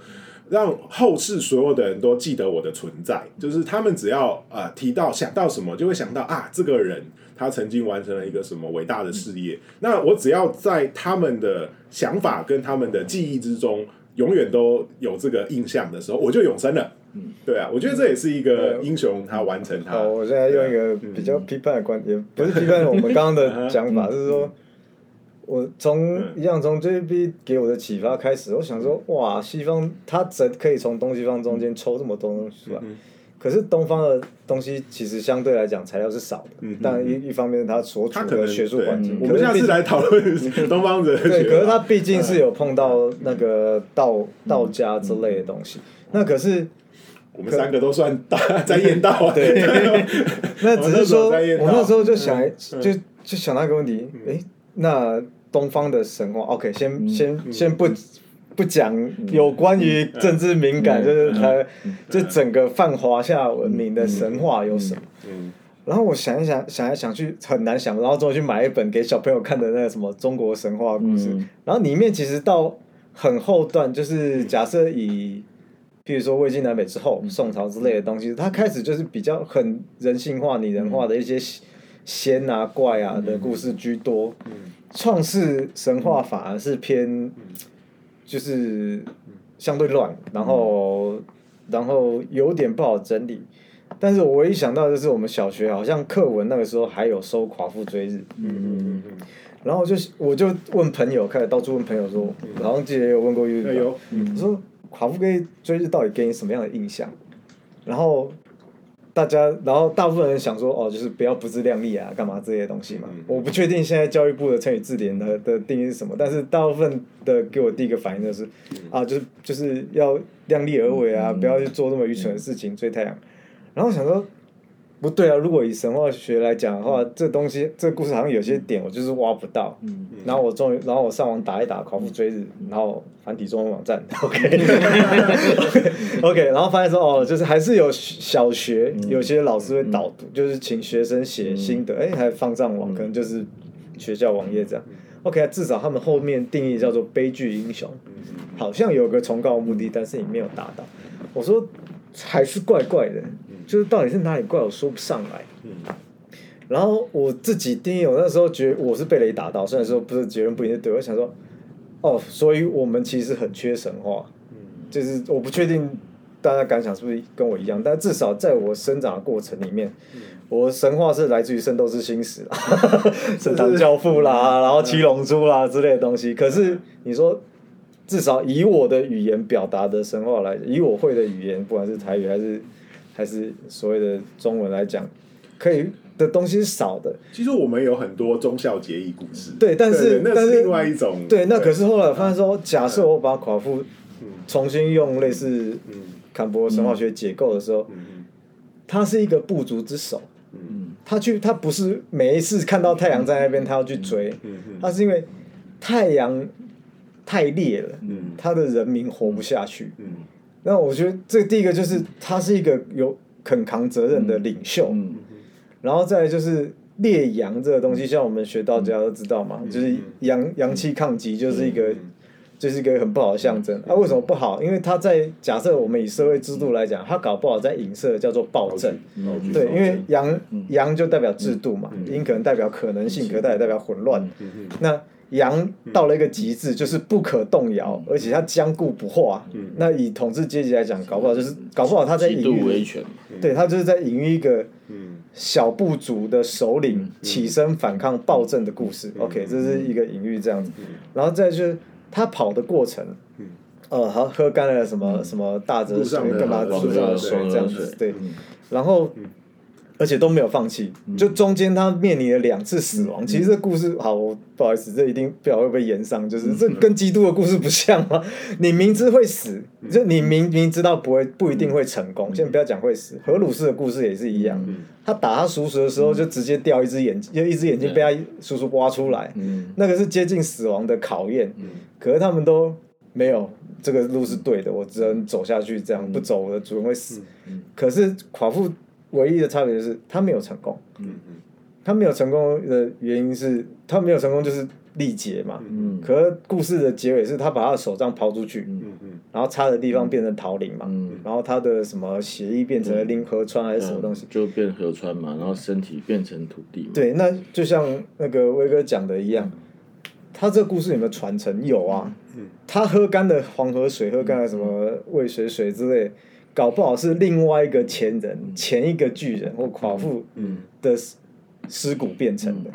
让后世所有的人都记得我的存在，就是他们只要啊、呃提到想到什么，就会想到啊，这个人他曾经完成了一个什么伟大的事业。那我只要在他们的想法跟他们的记忆之中，永远都有这个印象的时候，我就永生了。嗯，对啊，我觉得这也是一个英雄他完成他。好，我现在用一个比较批判的观点，不是批判我们刚刚的讲法，就是说，我从一样从 JB 给我的启发开始，我想说，哇，西方它怎可以从东西方中间抽这么多东西出来？可是东方的东西其实相对来讲材料是少的，但一一方面它所处的学术环境，我们下次来讨论东方人。对，可是他毕竟是有碰到那个道道家之类的东西，那可是我们三个都算大 在验道啊。对，那只是说，我那时候就想，就就想到一个问题，诶，那东方的神话，OK，先先先不不讲有关于政治敏感，就是它这整个泛华夏文明的神话有什么？嗯。然后我想一想，想来想去很难想，然后终于去买一本给小朋友看的那个什么中国神话故事，然后里面其实到很后段，就是假设以，譬如说魏晋南北之后，宋朝之类的东西，它开始就是比较很人性化、拟人化的一些仙啊、怪啊的故事居多，创世神话反而是偏，就是相对乱，然后然后有点不好整理。但是我唯一想到的就是我们小学好像课文那个时候还有收夸父追日，嗯嗯然后就我就问朋友，开始到处问朋友说，然后记得有问过 U 嗯，有，我说夸父追追日到底给你什么样的印象？然后大家，然后大部分人想说，哦，就是不要不自量力啊，干嘛这些东西嘛。我不确定现在教育部的成语字典的的定义是什么，但是大部分的给我第一个反应就是，啊，就是就是要量力而为啊，不要去做那么愚蠢的事情，追太阳。然后想说，不对啊！如果以神话学来讲的话，这东西这故事好像有些点我就是挖不到。嗯。然后我终于，然后我上网打一打“夸父追日”，然后繁体中文网站，OK，OK，OK，然后发现说哦，就是还是有小学有些老师会导读，就是请学生写心得，哎、还放上网，可能就是学校网页这样。OK，至少他们后面定义叫做悲剧英雄，好像有个崇高的目的，但是你没有达到。我说还是怪怪的，就是到底是哪里怪，我说不上来。嗯。然后我自己定义，我那时候觉得我是被雷打到，虽然说不是结论不一定对，我想说，哦，所以我们其实很缺神话，嗯。就是我不确定大家感想是不是跟我一样，但至少在我生长的过程里面，我神话是来自于《圣斗士星矢》啦，《神堂教父》啦，然后《七龙珠》啦之类的东西。可是你说，至少以我的语言表达的神话来，以我会的语言，不管是台语还是还是所谓的中文来讲，可以的东西是少的。其实我们有很多忠孝节义故事，对但是但是对那是另外一种。对，那可是后来我发现说，假设我把夸父重新用类似嗯坎伯神话学解构的时候，嗯。他是一个部族之首。嗯。他去，他不是每一次看到太阳在那边，他要去追，他是因为太阳太烈了，嗯。他的人民活不下去。嗯那我觉得这第一个就是他是一个有肯扛责任的领袖，嗯然后再来就是烈阳这个东西，像我们学道家都知道嘛，就是阳阳气抗击就是一个。就是一个很不好的象征。啊，为什么不好？因为他在假设我们以社会制度来讲，他搞不好在影射叫做暴政。嗯对，因为阳阳就代表制度嘛，阴可能代表可能性，可代表代表混乱。那阳到了一个极致，就是不可动摇，而且它坚固不化。那以统治阶级来讲，搞不好就是搞不好他在隐喻，权，对他就是在隐喻一个嗯。小部族的首领起身反抗暴政的故事。OK，这是一个隐喻这样子。然后再就是他跑的过程，呃，好喝干了什么什么大泽水干嘛？河路上的水这样子，对。对。然后，而且都没有放弃，就中间他面临了两次死亡。其实这故事，好，我不好意思，这一定不知道会不会延上，就是这跟基督的故事不像吗？你明知会死，就你明明知道不会不一定会成功。先不要讲会死，荷鲁斯的故事也是一样，他打他叔叔的时候就直接掉一只眼睛，就一只眼睛被他叔叔挖出来，嗯那个是接近死亡的考验。可是他们都没有这个路是对的，我只能走下去，这样不走我的主人会死。可是夸父唯一的差别就是他没有成功，嗯嗯他没有成功的原因是他没有成功就是力竭嘛。嗯。可是故事的结尾是他把他的手杖抛出去，嗯。嗯然后插的地方变成桃林嘛，嗯。然后他的什么血液变成了令河川还是什么东西。就变河川嘛，然后身体变成土地嘛，对，那就像那个威哥讲的一样，他这个故事有没有传承？有啊，他喝干的黄河水，喝干了什么渭水水之类，搞不好是另外一个前人、前一个巨人或夸父的尸骨变成的。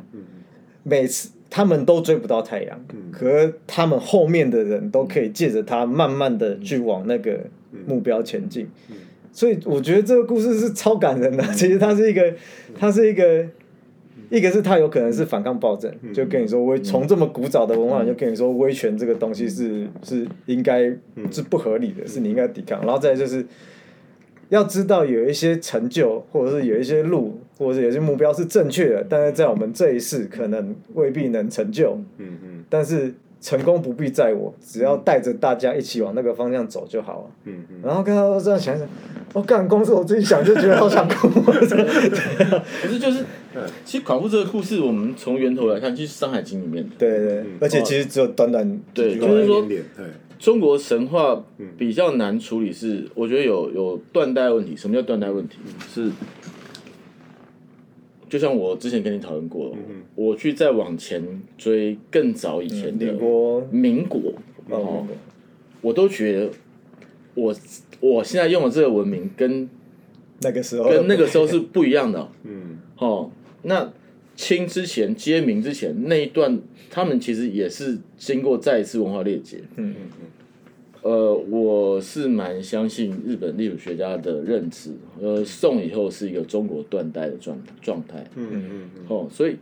每次他们都追不到太阳，可他们后面的人都可以借着他，慢慢的去往那个目标前进。所以我觉得这个故事是超感人的。其实它是一个，它是一个，一个是他有可能是反抗暴政，就跟你说威从这么古早的文化，就跟你说威权这个东西是是应该是不合理的，是你应该抵抗。然后再就是。要知道有一些成就，或者是有一些路，或者是有些目标是正确的，但是在我们这一世可能未必能成就。嗯嗯但是成功不必在我，只要带着大家一起往那个方向走就好了。嗯嗯然后跟他这样想想，我、干，光是我自己想就觉得好想哭。可是就是，其实考父这个故事，我们从源头来看，就是《山海经》里面的对对对，而且其实只有短短对就是说中国神话比较难处理是，我觉得有有断代问题。什么叫断代问题？是就像我之前跟你讨论过，我去再往前追更早以前的民国，哦哦，我都觉得我我现在用的这个文明跟那个时候。跟那个时候是不一样的。哦。嗯。哦，那清之前接明之前那一段，他们其实也是经过再一次文化裂解。嗯嗯嗯呃，我是蛮相信日本历史学家的认知，呃，宋以后是一个中国断代的状状态。嗯嗯嗯哦，所以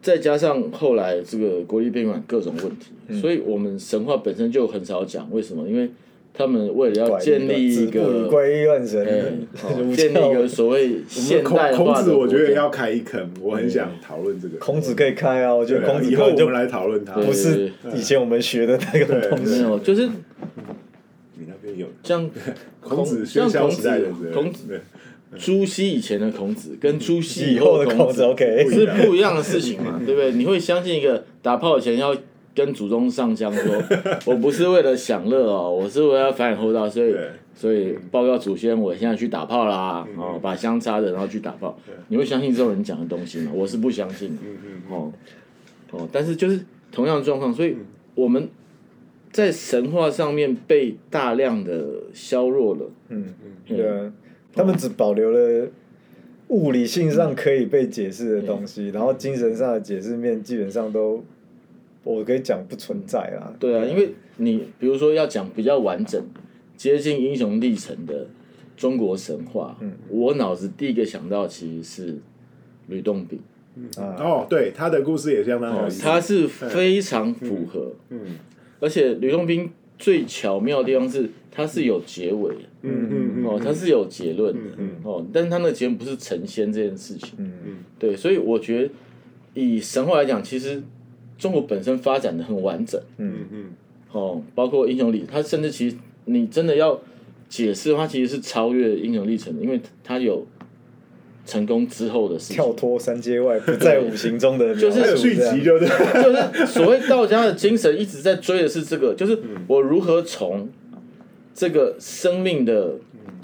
再加上后来这个国立宾馆各种问题，所以我们神话本身就很少讲。为什么？因为他们为了要建立一个，怪力乱神 建立一个。所谓现孔代化的孔子，我觉得要开一坑，我很想讨论这个。孔子可以开啊，我觉得孔子以后我们来讨论他。不是以前我们学的那个对东西。没有，就是你那边有 像孔子像喧嚣孔时代的孔子朱熹以前的孔子跟朱熹以后的的孔子，OK，是不一样的事情嘛，对不对？你会相信一个打炮前要跟祖宗上香说，我不是为了享乐哦，我是为了繁衍后代，所以所以报告祖先，我现在去打炮啦，哦，把香插着，然后去打炮。你会相信这种人讲的东西吗？我是不相信的。哦。哦，但是就是同样的状况，所以我们在神话上面被大量的削弱了。嗯嗯，对。啊，他们只保留了物理性上可以被解释的东西，然后精神上的解释面基本上都，我可以讲不存在啦。对啊，因为你比如说要讲比较完整、接近英雄历程的中国神话，我脑子第一个想到其实是吕洞宾，啊，哦，对，他的故事也相当好哦意，思。它是非常符合，嗯。而且吕洞宾最巧妙的地方是他是有结尾的，嗯嗯嗯，哦，它是有结论的，嗯哦，但是他那个结论不是成仙这件事情，嗯嗯。对，所以我觉得以神话来讲，其实中国本身发展的很完整。嗯。嗯。哦，包括英雄历，它甚至其实你真的要解释的话，其实是超越英雄历程的，因为它有成功之后的事情，跳脱三阶外，不在五行中的，就是还有续这样集，就对。就是所谓道家的精神一直在追的是这个，就是我如何从这个生命的，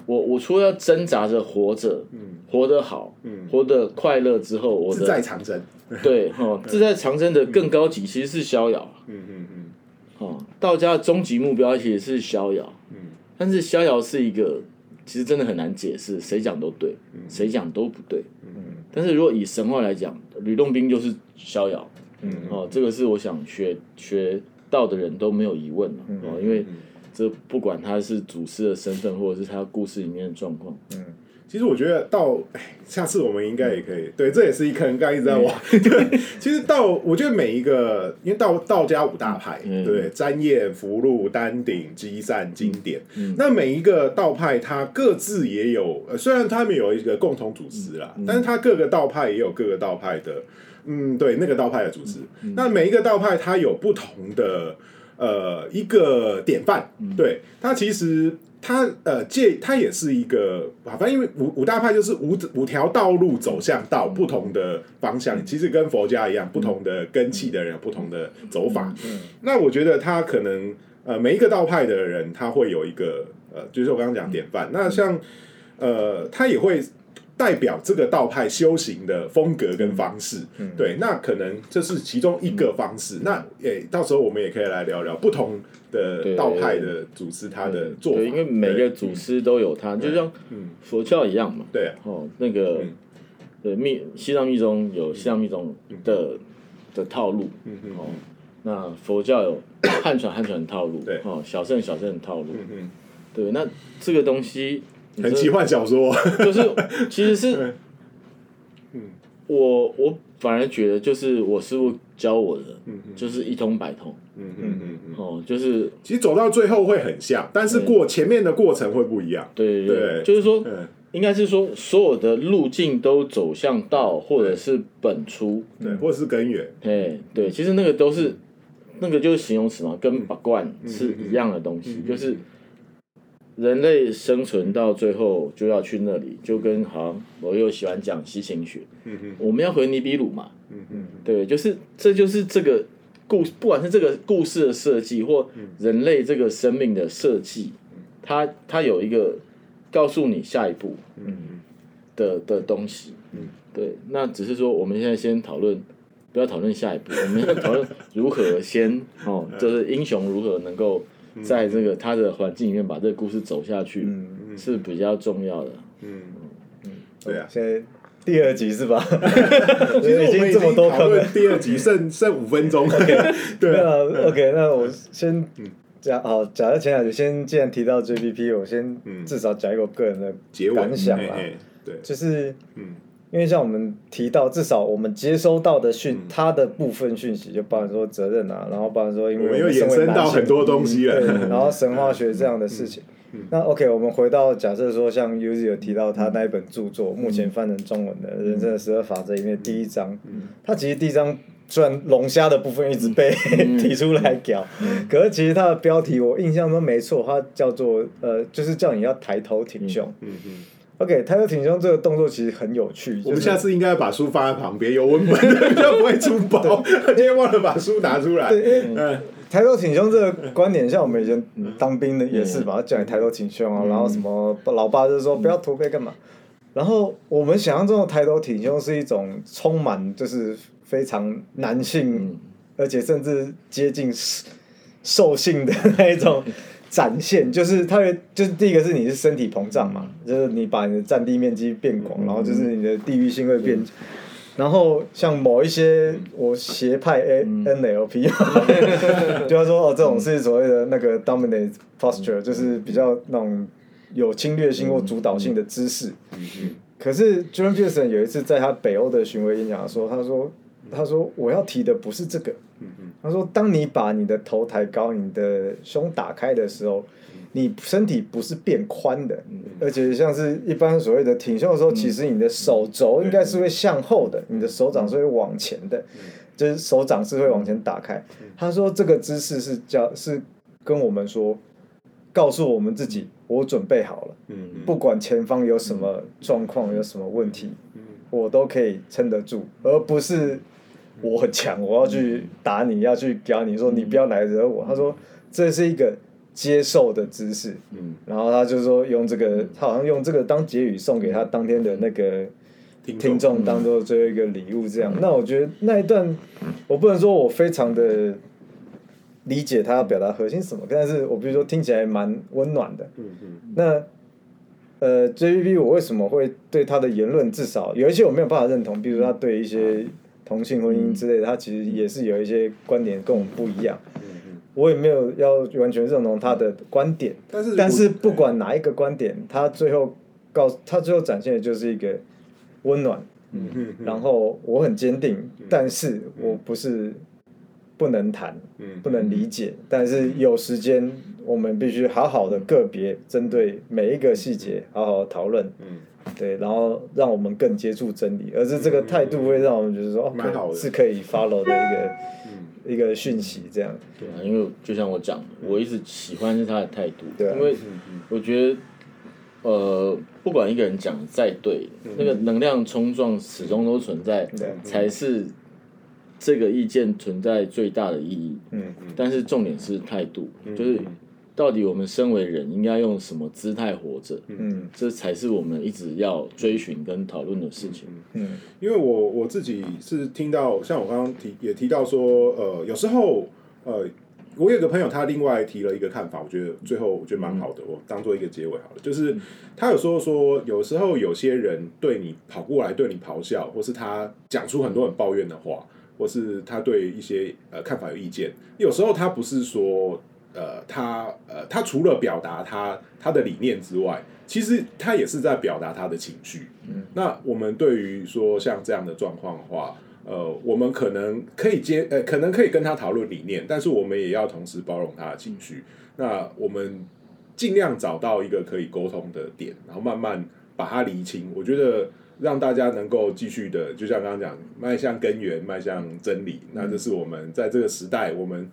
我我除了要挣扎着活着，活得好，活得快乐之后，我自在长征。对哦，自在长生的更高级其实是逍遥。嗯嗯嗯。哦，道家的终极目标其实是逍遥，嗯。但是逍遥是一个，其实真的很难解释，谁讲都对，嗯。谁讲都不对。嗯。但是如果以神话来讲，吕洞宾就是逍遥，嗯。哦，这个是我想学学道的人都没有疑问了，嗯哦，因为这不管他是祖师的身份，或者是他故事里面的状况，其实我觉得到，哎，下次我们应该也可以，对，这也是一坑，刚刚一直在挖。对，其实到，我觉得每一个，因为道道家五大派，嗯。对，占验、福禄、丹鼎、积善、经典，那每一个道派它各自也有，呃虽然他们有一个共同组织啦，但是它各个道派也有各个道派的，嗯，对，那个道派的组织。那每一个道派它有不同的呃一个典范，对他其实他呃借他也是一个，反正因为五五大派就是五五条道路走向道不同的方向，其实跟佛家一样，不同的根器的人有不同的走法。那我觉得他可能呃每一个道派的人他会有一个呃，就是我刚刚讲典范，那像呃他也会。代表这个道派修行的风格跟方式，对，那可能这是其中一个方式。那诶、到时候我们也可以来聊聊不同的道派的祖师他的做法，对，因为每个祖师都有他，就像佛教一样嘛，对。哦，那个对密西藏密宗有西藏密宗的的套路，嗯哦，那佛教有汉传汉传的套路，对。哦，小乘小乘的套路，嗯对，那这个东西你很奇幻小说，就是其实是，我我反而觉得就是我师傅教我的，就是一通百通，嗯嗯嗯嗯，哦，就是。其实走到最后会很像，但是过前面的过程会不一样，对对对就是说，嗯，应该是说所有的路径都走向道或者是本初，对，或者是根源，哎，对，其实那个都是那个就是形容词嘛，跟把罐是一样的东西，就是人类生存到最后就要去那里，就跟好像我又喜欢讲西行学，嗯嗯我们要回尼比鲁嘛，嗯嗯对，就是这就是这个故，不管是这个故事的设计或人类这个生命的设计，它它有一个告诉你下一步嗯。的的东西，对，那只是说我们现在先讨论，不要讨论下一步，我们要讨论如何先哦，就是英雄如何能够在这个他的环境里面把这个故事走下去，嗯，是比较重要的。嗯。嗯，对啊。现在第二集是吧？其实我们已这么多讨坑了。论。第二集，剩 剩五分钟。对那啊，OK，那我先讲好，假设前两集先既然提到 JPP，我先嗯。至少讲一个我个人的感想啦，嘿嘿对，就是嗯因为像我们提到，至少我们接收到的讯，他的部分讯息就包含说责任啊，然后包含说因为我们又身为衍生到很多东西了。对，然后神话学这样的事情。那 OK，我们回到假设说，像 Uzi 有提到他那一本著作，目前翻成中文的《人生的十二法则》里面第一章，他其实第一章虽然龙虾的部分一直被 提出来讲，可是其实它的标题我印象中没错，它叫做呃，就是叫你要抬头挺胸。嗯嗯，OK，抬头挺胸这个动作其实很有趣，我们下次应该把书放在旁边，有文本的 就不会出包。今天忘了把书拿出来。对，因为嗯，抬头挺胸这个观点，像我们以前当兵的也是吧，叫你抬头挺胸啊，然后什么老爸就是说不要驼背干嘛，然后我们想象中的抬头挺胸是一种充满就是非常男性，而且甚至接近兽性的那一种 展现，就是它会就是第一个是你是身体膨胀嘛，就是你把你的占地面积变广，然后就是你的地域性会变。然后像某一些我邪派 A NLP，就他说哦，这种是所谓的那个 dominant posture，就是比较那种有侵略性或主导性的姿势。可是 Jordan Peterson 有一次在他北欧的巡回演讲的时候，他说他说我要提的不是这个，他说当你把你的头抬高，你的胸打开的时候。你身体不是变宽的，而且像是一般所谓的挺胸的时候，其实你的手肘应该是会向后的，你的手掌是会往前的，就是手掌是会往前打开。他说这个姿势是叫是跟我们说，告诉我们自己我准备好了，嗯不管前方有什么状况有什么问题，我都可以撑得住，而不是我很强，我要去打你，要去咬你说你不要来惹我。他说这是一个。接受的姿势，嗯，然后他就说用这个，他好像用这个当结语送给他当天的那个听众。当做最后一个礼物，这样。那我觉得那一段，我不能说我非常的理解他要表达核心什么，但是我比如说听起来蛮温暖的。嗯嗯。那呃，JVP 我为什么会对他的言论至少有一些我没有办法认同，比如说他对一些同性婚姻之类的，他其实也是有一些观点跟我们不一样。我也没有要完全认同他的观点，但是但是不管哪一个观点，他最后告他最后展现的就是一个温暖，嗯。然后我很坚定，但是我不是不能谈，嗯。不能理解，但是有时间我们必须好好的个别针对每一个细节好好的讨论，嗯对，然后让我们更接触真理，而是这个态度会让我们觉得说，哦蛮好的。是可以 follow 的一个一个讯息，这样，对啊，因为就像我讲的，我一直喜欢是他的态度，对啊因为我觉得，呃，不管一个人讲的再对，那个能量冲撞始终都存在，对才是这个意见存在最大的意义。嗯。但是重点是态度，就是到底我们身为人应该用什么姿态活着，嗯。这才是我们一直要追寻跟讨论的事情。嗯。因为我我自己是听到，像我刚刚提也提到说，呃，有时候呃，我有个朋友他另外提了一个看法，我觉得最后我觉得蛮好的，我当做一个结尾好了，就是他有说说，有时候有些人对你跑过来对你咆哮，或是他讲出很多很抱怨的话，或是他对一些呃看法有意见，有时候他不是说。呃，他呃，他除了表达他他的理念之外，其实他也是在表达他的情绪。嗯那我们对于说像这样的状况的话，呃，我们可能可以接呃，可能可以跟他讨论理念，但是我们也要同时包容他的情绪。那我们尽量找到一个可以沟通的点，然后慢慢把它厘清。我觉得让大家能够继续的，就像刚刚讲，迈向根源，迈向真理。那这是我们在这个时代，我们。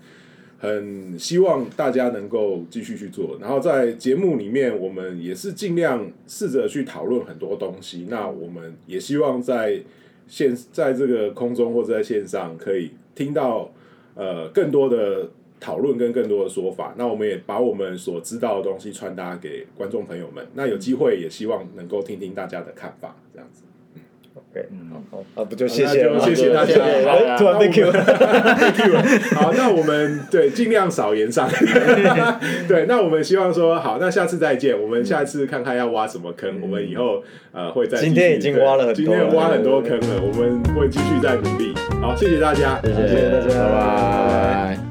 很希望大家能够继续去做，然后在节目里面，我们也是尽量试着去讨论很多东西。那我们也希望在线，在这个空中或者在线上，可以听到呃更多的讨论跟更多的说法。那我们也把我们所知道的东西传达给观众朋友们。那有机会也希望能够听听大家的看法，这样子。，OK，好啊，不就谢谢了谢谢大家哎突然被 Q 了。好，那我们对尽量少言上。对，那我们希望说好，那下次再见。我们下次看看要挖什么坑，我们以后呃会再。今天已经挖了很多了今天挖很多坑了，我们会继续再努力。好，谢谢大家，谢谢谢大家拜拜。